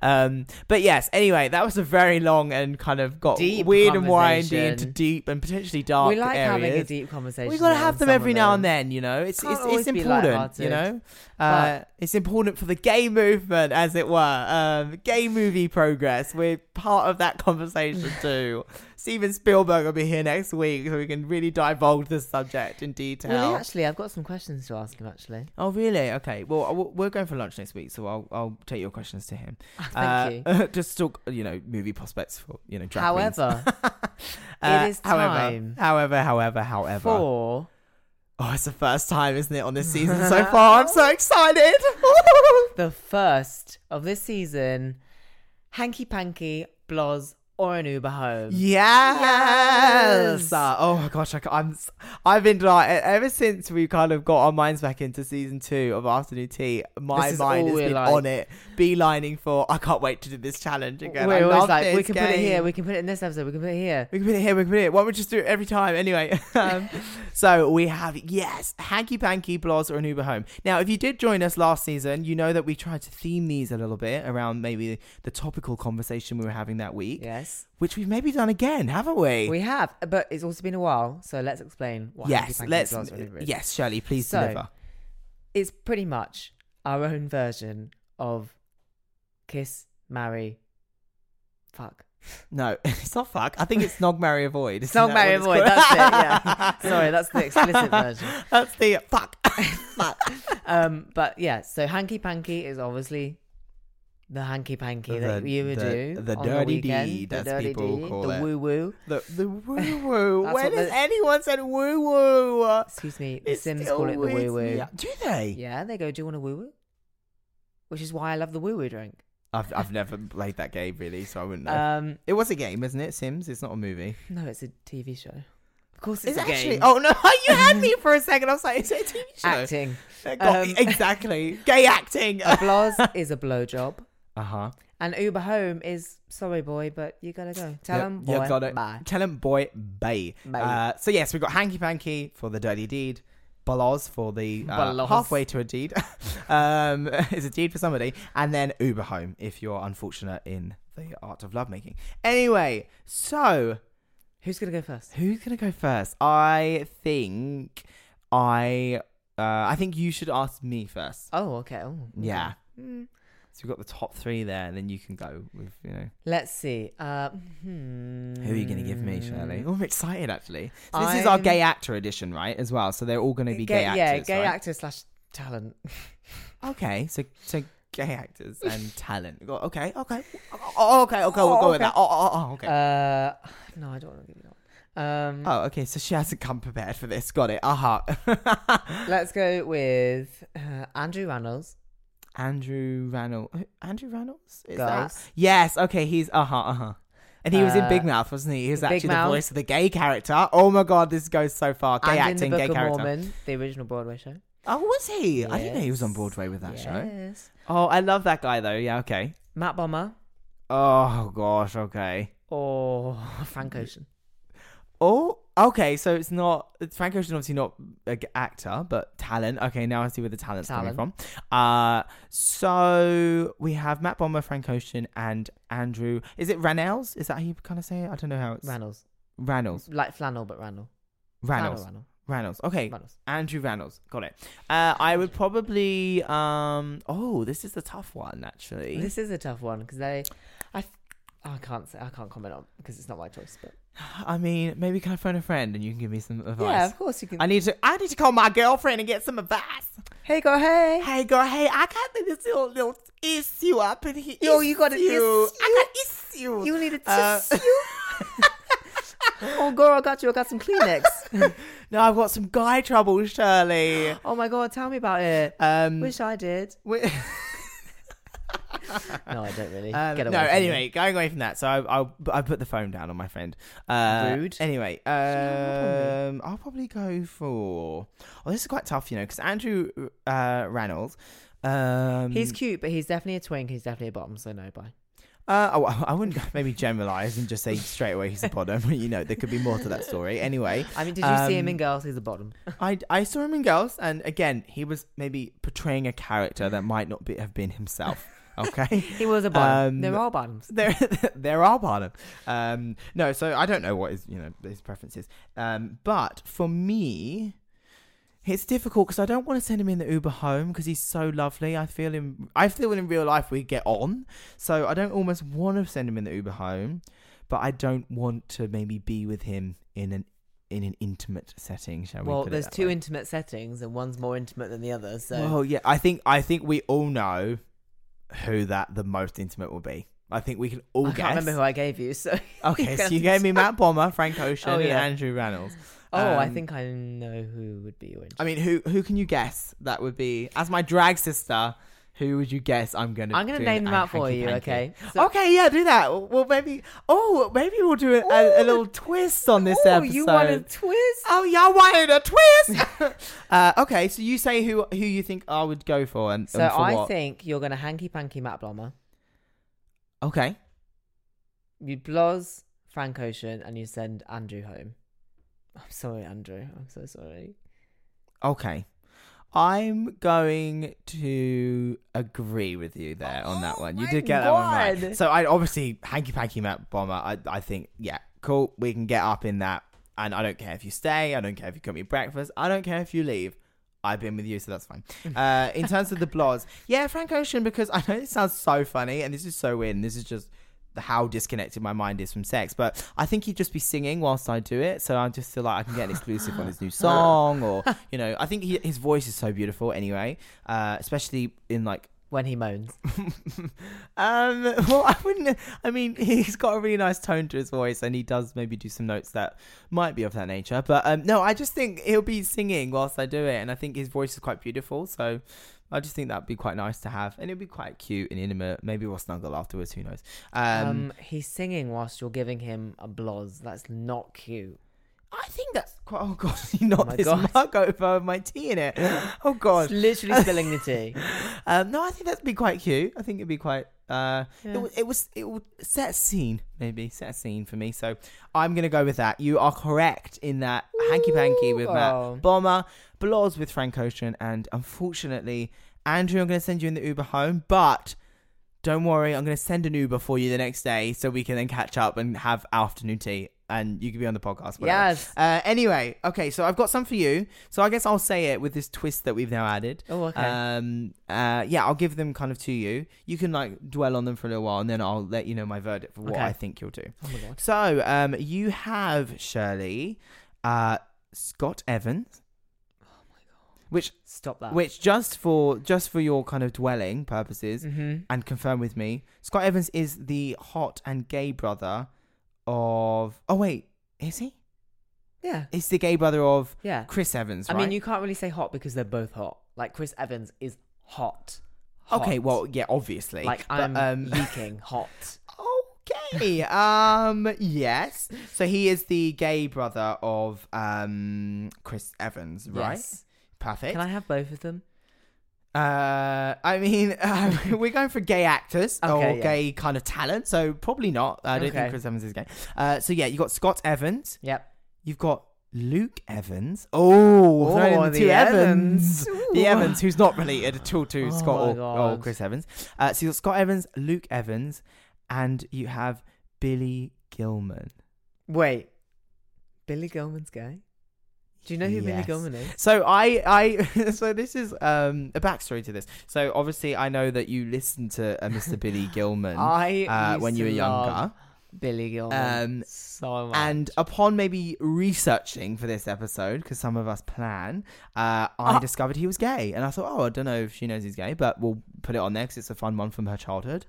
um, but yes. Anyway, that was a very long and kind of got Deep weird and windy into deep and potentially dark we like areas. having a deep conversation. We've gotta have them every now and then, you know. It's Can't it's, always it's be important, lighthearted. you know. Uh, it's important for the gay movement, as it were. Um, gay movie progress. We're part of that conversation too. Steven Spielberg will be here next week, so we can really divulge this subject in detail. Really, actually, I've got some questions to ask him. Actually, Oh, really? Okay. Well, we're going for lunch next week, so I'll I'll take your questions to him. thank Uh, you. just talk, you know, movie prospects for you know. Drag. However, Uh, is however, However, however, however. for Oh, it's the first time, isn't it, on this season so far? I'm so excited. the first of this season, hanky panky, bloz, or an Uber home. Yes. Yes. Uh, oh my gosh, I, am I've been like ever since we kind of got our minds back into season two of Afternoon Tea. My mind has been like. on it, beelining for. I can't wait to do this challenge again. We're I always like, we can put it here, we can put it in this episode, we can put it here. We can put it here, we can put it here. Why don't we just do it every time? Anyway, um, so we have, yes, Hanky Panky, Blas, or an Uber Home. Now, if you did join us last season, you know that we tried to theme these a little bit around maybe the topical conversation we were having that week, Yes, which we've maybe done again, haven't we? we have, but it's also been a while, so let's explain what yes, let's. bloz, or an Uber is. Yes, Shirley, please So- deliver. It's pretty much our own version of kiss, marry, fuck. No, it's not fuck. I think it's Snog, Marry, Avoid. Isn't Snog, marry, avoid. That's it. Yeah. Sorry, that's the explicit version. That's the fuck. Um, but yeah, so hanky panky is obviously the hanky panky that The- you would the- do the on dirty weekend, deed, the as dirty people deed, call the it. woo woo. The the woo woo. That's When what has the- anyone said woo woo? Excuse me, the It Sims still call it the weirds woo me woo. out. Do they? Yeah, they go, "Do you want a woo woo?" Which is why I love the woo woo drink. I've I've never played that game really, so I wouldn't know. Um, it was a game, isn't it? Sims. It's not a movie. no, it's a TV show. Of course, It's it's, a actually. game. Oh no! You had me for a second. I was like, is it a TV show? acting. Uh, got- Um, exactly. Gay acting. A blaz is a blowjob, Uh huh. and Uber home is sorry boy, but you gotta go. Tell Yep, him boy, got it. bye. Tell him, boy, bay. Bay. Uh, so yes, we've got hanky panky for the dirty deed. Balos for the uh, halfway to a deed. um, is a deed for somebody, and then Uber home if you're unfortunate in the art of lovemaking. Anyway, so Who's gonna go first? who's gonna go first? I think I. Uh, I think you should ask me first. Oh, okay. Oh, okay. Yeah. Hmm. So we've got the top three there, and then you can go with you know Let's see. Uh, hmm. who are you going to give me, Shirley? Oh, I'm excited actually. So this is our I'm- gay actor edition, right? As well, so they're all going to be gay, actors. Yeah, gay right? actor slash talent. Okay, so so gay actors and talent. Go- Okay, okay, oh, okay, okay. We'll go with that. Oh, oh, oh, okay. Uh, no, I don't want to give you that. one. Um, oh, okay. So she hasn't come prepared for this. Got it. Uh huh. let's go with uh, Andrew Reynolds. Andrew Reynolds. Andrew Reynolds. Is Guys. that? Yes. Okay. He's uh huh. Uh huh. And he was in Uh, Big Mouth, wasn't he? He was Big actually Mouth. the voice of the gay character. Oh my god, this goes so far. Gay and acting, in the Book gay of character. Mormon, the original Broadway show. Oh, was he? I didn't know he was on Yes. Broadway with that show. Yes. Oh, I love that guy though. Yeah. Okay. Matt Bomer Oh gosh. Okay. or Frank Ocean. Oh, okay. So it's not Frank Ocean, obviously not an actor, but talent. Okay, now I see where the talent's coming from. Uh, so we have Matt Bomer, Frank Ocean, and Andrew. Is it Rannells? Is that how you kind of say it? I don't know how it's Reynolds. Rannells. Like flannel, but Randall. Rannells. Flannel, Rannells. Okay, Reynolds. Andrew Rannells. Got it. Uh, I would probably. Um. Oh, this is a tough one actually. This is a tough one because they, I, I can't say I can't comment on because it's not my choice. But I mean, maybe can I phone a friend and you can give me some advice? yeah, of course you can. I need to. I need to call my girlfriend and get some advice. hey, go hey. Hey girl, hey, I got this little little issue up in here. Yo, you got an issue. issue? I got issue. You need a Uh, tissue. oh, girl, I got you. I got some Kleenex. no, I've got some guy trouble, Shirley. oh my god, tell me about it. Um, Wish I did. wi- No, I don't really. um, Get away no, anyway, me. going away from that. So I, I'll I put the phone down on my friend. Uh, Rude. Anyway, um, I'll probably go for. Oh, this is quite tough, you know, because Andrew uh, Reynolds. Um, he's cute, but he's definitely a twink. He's definitely a bottom. So no, bye. Uh, oh, I wouldn't maybe generalize and just say straight away he's a bottom. you know, there could be more to that story. Anyway, I mean, did you see him in Um, Girls? He's a bottom. I, I saw him in Girls, and again, he was maybe portraying a character that might not be, have been himself. Okay, He was a bottom. um, They're all bottoms. there there are bottom. Um, no, so I don't know what his you know his preferences. Um, but for me, it's difficult because I don't want to send him in the Uber home because he's so lovely. I feel him. I feel in real life we get on, so I don't almost want to send him in the Uber home, but I don't want to maybe be with him in an in an intimate setting. Shall we? Well, there's two way? intimate settings, and one's more intimate than the other. So Well, yeah, I think I think we all know who that the most intimate will be. I think we can all I guess. can't remember who I gave you. So Okay, so you gave me Matt Bomer, Frank Ocean, Oh, and. Andrew Reynolds. oh, I Um, think I know who would be. I mean, who who can you guess that would be as my drag sister? Who would you guess I'm gonna? I'm to do name them out for you. Okay. So, okay, yeah, do that. Well, maybe. Oh, maybe we'll do a, a, a little twist on this episode. you want a twist? Oh, y'all wanted a twist. uh, okay, so you say who who you think I would go for, and, So and for I what? think you're to hanky panky Matt Bomer. Okay, You blows Frank Ocean, and you send Andrew home. I'm sorry, Andrew. I'm so sorry. okay. I'm going to agree with you there on that Oh one. You did get that one right. So I obviously hanky panky Matt Bomer. I I think yeah, cool. We can get up in that, and I don't care if you stay. I don't care if you cook me breakfast. I don't care if you leave. I've been with you, so that's fine. Uh, in terms of the blogs, yeah, Frank Ocean, because I know it sounds so funny, and this is so weird, and this is just how disconnected my mind is from sex. But I think he'd just be singing whilst I do it, so I just feel like I can get an exclusive on his new song, or you know, I think he, his voice is so beautiful anyway, uh, especially in like When he moans. um, well, I wouldn't. I mean, he's got a really nice tone to his voice, and he does maybe do some notes that might be of that nature. But um, no, I just think he'll be singing whilst I do it, and I think his voice is quite beautiful. So I just think that'd be quite nice to have, and it'd be quite cute and intimate. Maybe we'll snuggle afterwards. Who knows? Um, Um, he's singing whilst you're giving him a bloz. That's not cute. I think that's quite. Oh god, you knocked my this God. mug over with my tea in it. Oh god, It's literally spilling the tea. Um, no, I think that'd be quite cute. I think it'd be quite. Uh, Yeah. it, it was it would set a scene maybe set a scene for me. So I'm gonna go with that. You are correct in that hanky panky with Ooh. Matt Bomer, Bloz with Frank Ocean, and unfortunately, Andrew, I'm gonna send you in the Uber home, but. Don't worry, I'm going to send an Uber for you the next day so we can then catch up and have afternoon tea and you can be on the podcast. whatever. yes. Uh, anyway, okay, so I've got some for you. So I guess I'll say it with this twist that we've now added. Oh, okay. Um, uh, yeah, I'll give them kind of to you. You can like dwell on them for a little while, and then I'll let you know my verdict for what Okay. I think you'll do. oh my god. So, um, you have Shirley, uh, Scott Evans, Oh my God. which Stop that. which just for just for your kind of dwelling purposes, Mm-hmm. and confirm with me, Scott Evans is the hot and gay brother of. Oh wait, is he? Yeah. He's the gay brother of Yeah. Chris Evans, I right? mean, you can't really say hot because they're both hot. Like Chris Evans is hot. Okay, well, yeah, obviously. like But, I'm um, leaking hot. Okay. um. Yes. So he is the gay brother of um Chris Evans, right? Yes. Perfect. Can I have both of them? Uh, I mean, um, we're going for gay actors or yeah. gay kind of talent, so probably not. I don't Okay. think Chris Evans is gay. Uh, so yeah, you got Scott Evans. Yep. You've got Luke Evans. Oh, the, the Evans. Evans. The Evans, who's not related at all to Oh Scott or, or Chris Evans. Uh, so you've got Scott Evans, Luke Evans, and you have Billy Gilman. Wait. Billy Gilman's gay? Do you know who Billy Yes. Gilman is? So I, I, so this is um, a backstory to this. So obviously, I know that you listened to uh, Mr. Billy Gilman I uh, when you were younger, Billy Gilman Um, so much. and upon maybe researching for this episode, because some of us plan, uh, I Ah. discovered he was gay, and I thought, oh, I don't know if she knows he's gay, but we'll put it on there because it's a fun one from her childhood,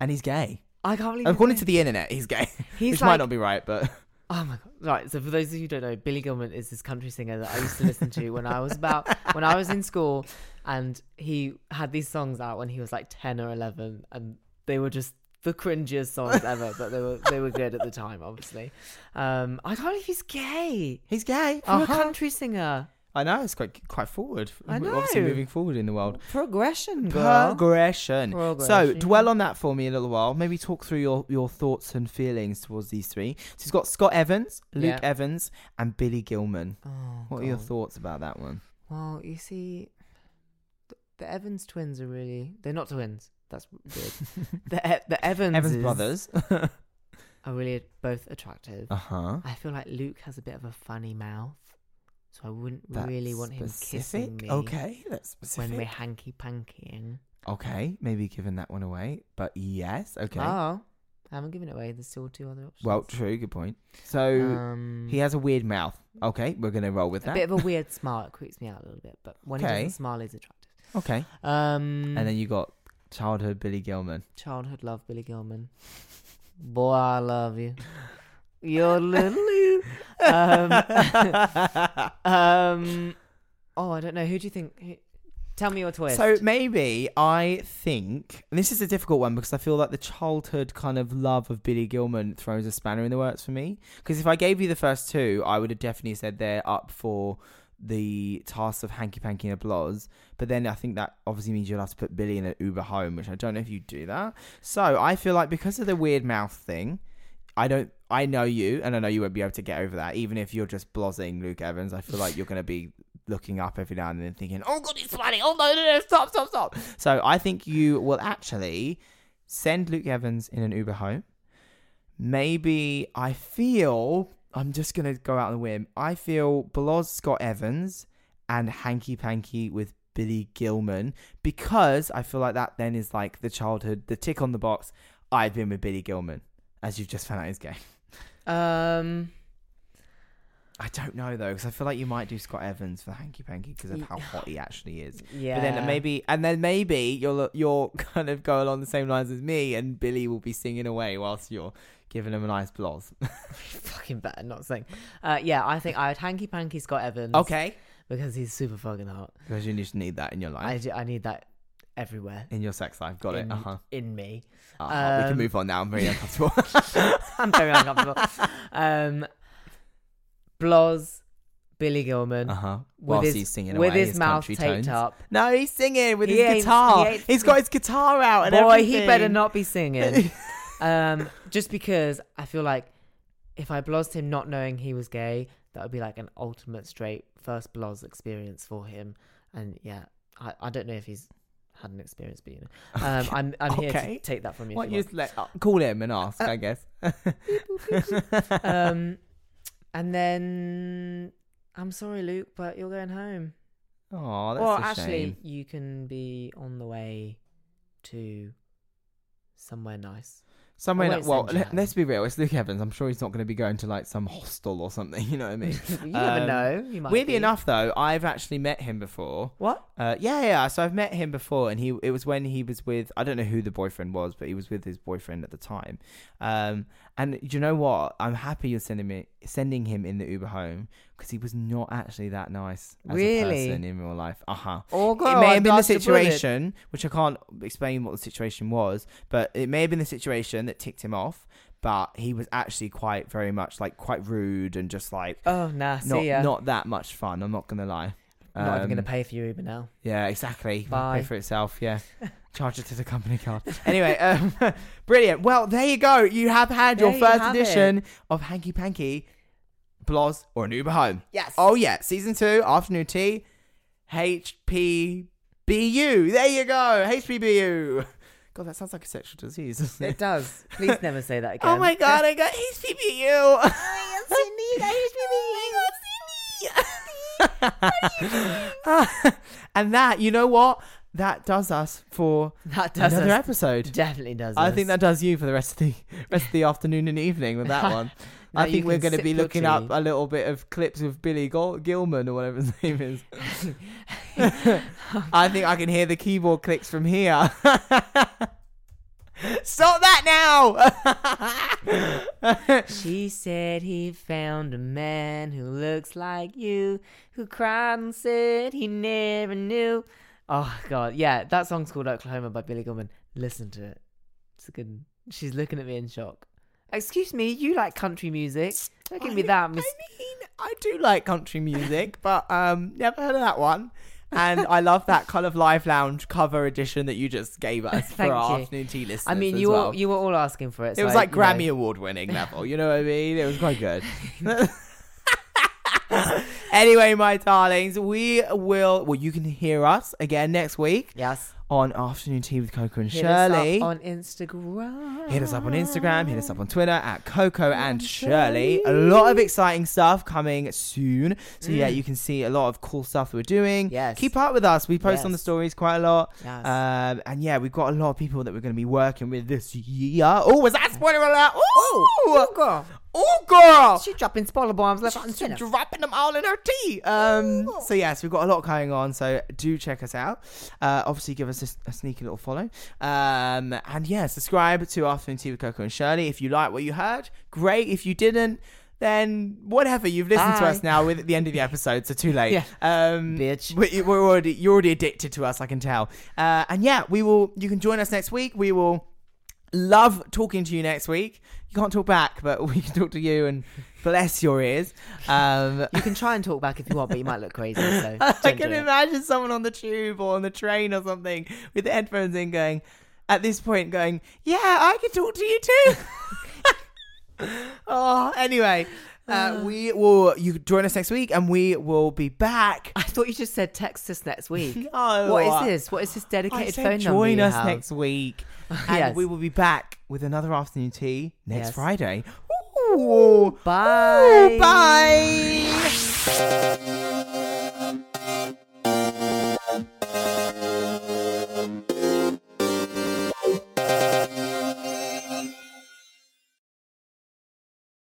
and he's gay. I can't believe According to the internet, he's gay, He's which like, might not be right, but Oh my god! Right. So for those of you who don't know, Billy Gilman is this country singer that I used to listen to when I was about when I was in school, and he had these songs out when he was like ten or eleven, and they were just the cringiest songs ever, but they were they were good at the time, obviously. Um, I can't believe he's gay he's gay. for Uh-huh. a country singer. I know it's quite quite forward. I We're Obviously moving forward in the world. Progression, girl. Progression. So dwell on that for me a little while. Maybe talk through your, your thoughts and feelings towards these three. So he's got Scott Evans, Luke Yeah. Evans, and Billy Gilman. Oh, What are your God. thoughts about that one? Well, you see, the, the Evans twins are really. They're not twins. That's weird. the, E- the Evans, Evans brothers. are really both attractive. uh huh. I feel like Luke has a bit of a funny mouth. So I wouldn't really want him kissing me Okay, that's specific. when we're hanky pankying. Okay, maybe giving that one away, but yes, okay. Oh, I haven't given it away. There's still two other options. well, true, good point. So um, he has a weird mouth. Okay, we're gonna roll with that. a bit of a weird smile. It creeps me out a little bit, but when he Okay. doesn't smile, he's attractive. okay, Um, and then you got childhood Billy Gilman. childhood love Billy Gilman. Boy, I love you. You're little. um, um, oh, I don't know. Who do you think? Tell me your twist. So maybe I think and this is a difficult one because I feel like the childhood kind of love of Billy Gilman throws a spanner in the works for me. Because if I gave you the first two, I would have definitely said they're up for the task of hanky panky and a bloz. But then I think that obviously means you'll have to put Billy in an Uber home, which I don't know if you do that. So I feel like because of the weird mouth thing, I don't. I know you, and I know you won't be able to get over that. Even if you're just blozing Luke Evans, I feel like you're going to be looking up every now and then, thinking, "Oh God, he's flying! Oh no, no, no! Stop, stop, stop!" So I think you will actually send Luke Evans in an Uber home. Maybe I feel I'm just going to go out on a whim. I feel Bloz Scott Evans and Hanky Panky with Billy Gilman because I feel like that then is like the childhood, the tick on the box. I've been with Billy Gilman, as you've just found out his game. um, I don't know though, because I feel like you might do Scott Evans for Hanky Panky because of how hot he actually is. yeah. But then maybe, and then maybe you'll you'll kind of go along the same lines as me, and Billy will be singing away whilst you're giving him a nice bloz. fucking better not sing. Uh, yeah, I think I would hanky panky Scott Evans. okay, because he's super fucking hot. because you just need that in your life, I, do- I need that everywhere in your sex life. Got it. in, Uh huh. in me. Uh-huh. we can Um, move on now. I'm very uncomfortable. I'm very uncomfortable. Um, Bloz, Billy Gilman, uh huh. with Whilst his, he's singing with away his, mouth taped tones. up. No, he's singing with He his guitar. He he's got his guitar out and Boy, everything. he better not be singing. um, just because I feel like if I blozed him not knowing he was gay, that would be like an ultimate straight first bloz experience for him. And yeah, I, I don't know if he's had an experience, being. um, I'm I'm here to take that from you. Don't you just let uh, call him and ask? I guess. um, and then I'm sorry, Luke, but you're going home. Oh, that's well, a actually, shame. you can be on the way to somewhere nice. Somewhere. Like, well, let, let's be real. It's Luke Evans. I'm sure he's not going to be going to like some hostel or something. You know what I mean? you never Um, know. You might Weirdly be. enough, though, I've actually met him before. What? Uh, yeah, yeah. So I've met him before, and he it was when he was with I don't know who the boyfriend was, but he was with his boyfriend at the time. Um, and you know what? I'm happy you're sending me sending him in the Uber home because he was not actually that nice as Really? a person in real life. Uh huh. Oh, it may have been the situation, which I can't explain what the situation was, but it may have been the situation that ticked him off. But he was actually quite very much like quite rude and just like Oh, nah. Not not that much fun. I'm not gonna lie. I'm not even Um, going to pay for your Uber now. yeah, exactly. Bye. Pay for itself. Yeah, charge it to the company card. Anyway, um, brilliant. Well, there you go. You have had your There you first have edition of Hanky Panky, Bloz or an Uber Home. Yes. Oh yeah, season two, afternoon tea, HPBU. There you go, HPBU. God, that sounds like a sexual disease. doesn't It it? does. Please never say that again. Oh my god, I got HPBU. and that, you know what? That does us for That does another us. episode. Definitely does. I us. think that does you for the rest of the rest of the afternoon and evening with that one. I think we're going to be looking up a little bit of clips of Billy Gil- Gilman or whatever his name is. I think I can hear the keyboard clicks from here. Stop that now! She said he found a man who looks like you, who cried and said he never knew. Oh god, yeah, that song's called Oklahoma by Billy Gilman. Listen to it. It's a good. She's looking at me in shock. Excuse me, you like country music? Don't give me I- that. Miss- I mean, I do like country music, but um, never heard of that one. And I love that kind of live lounge cover edition that you just gave us for our you. afternoon tea listeners. I mean, you well. were you were all asking for it. It so was like you know. Grammy award winning level. You know what I mean? It was quite good. anyway, my darlings, we will. Well, you can hear us again next week Yes. on Afternoon Tea with Coco and Hit us Shirley. up on Instagram. Hit us up on Instagram, hit us up on Twitter at Coco and Shirley. A lot of exciting stuff coming soon. So, yeah, you can see a lot of cool stuff that we're doing. Mm. Yes. Keep up with us. We post on the stories quite a lot. Yes. Um, and yeah, we've got a lot of people that we're going to be working with this year. Oh, was that spoiler alert? Oh, oh, girl. Oh, girl. She dropping spoiler bombs left and She's center. dropping them all in her tea. Um, so yes, we've got a lot going on. So do check us out. Uh, obviously, give us a, a sneaky little follow. Um, and yeah, subscribe to Afternoon Tea with Coco and Shirley. If you like what you heard, great. If you didn't, then whatever. You've listened to us now. With at the end of the episode, so too late. Yeah. Um, Bitch. we- We're already you're already addicted to us. I can tell. Uh, and yeah, we will. You can join us next week. We will love talking to you next week. You can't talk back, but we can talk to you and bless your ears. Um, You can try and talk back if you want, but you might look crazy. So I can imagine someone on the tube or on the train or something with the headphones in going, at this point, going, Yeah, I can talk to you too. oh, anyway. Uh, we will. You join us next week, and we will be back. I thought you just said text us next week. Oh, what is this? What is this dedicated phone number? join us have? next week, And yes. we will be back with another afternoon tea next yes. Friday. Ooh. Bye. Ooh, bye.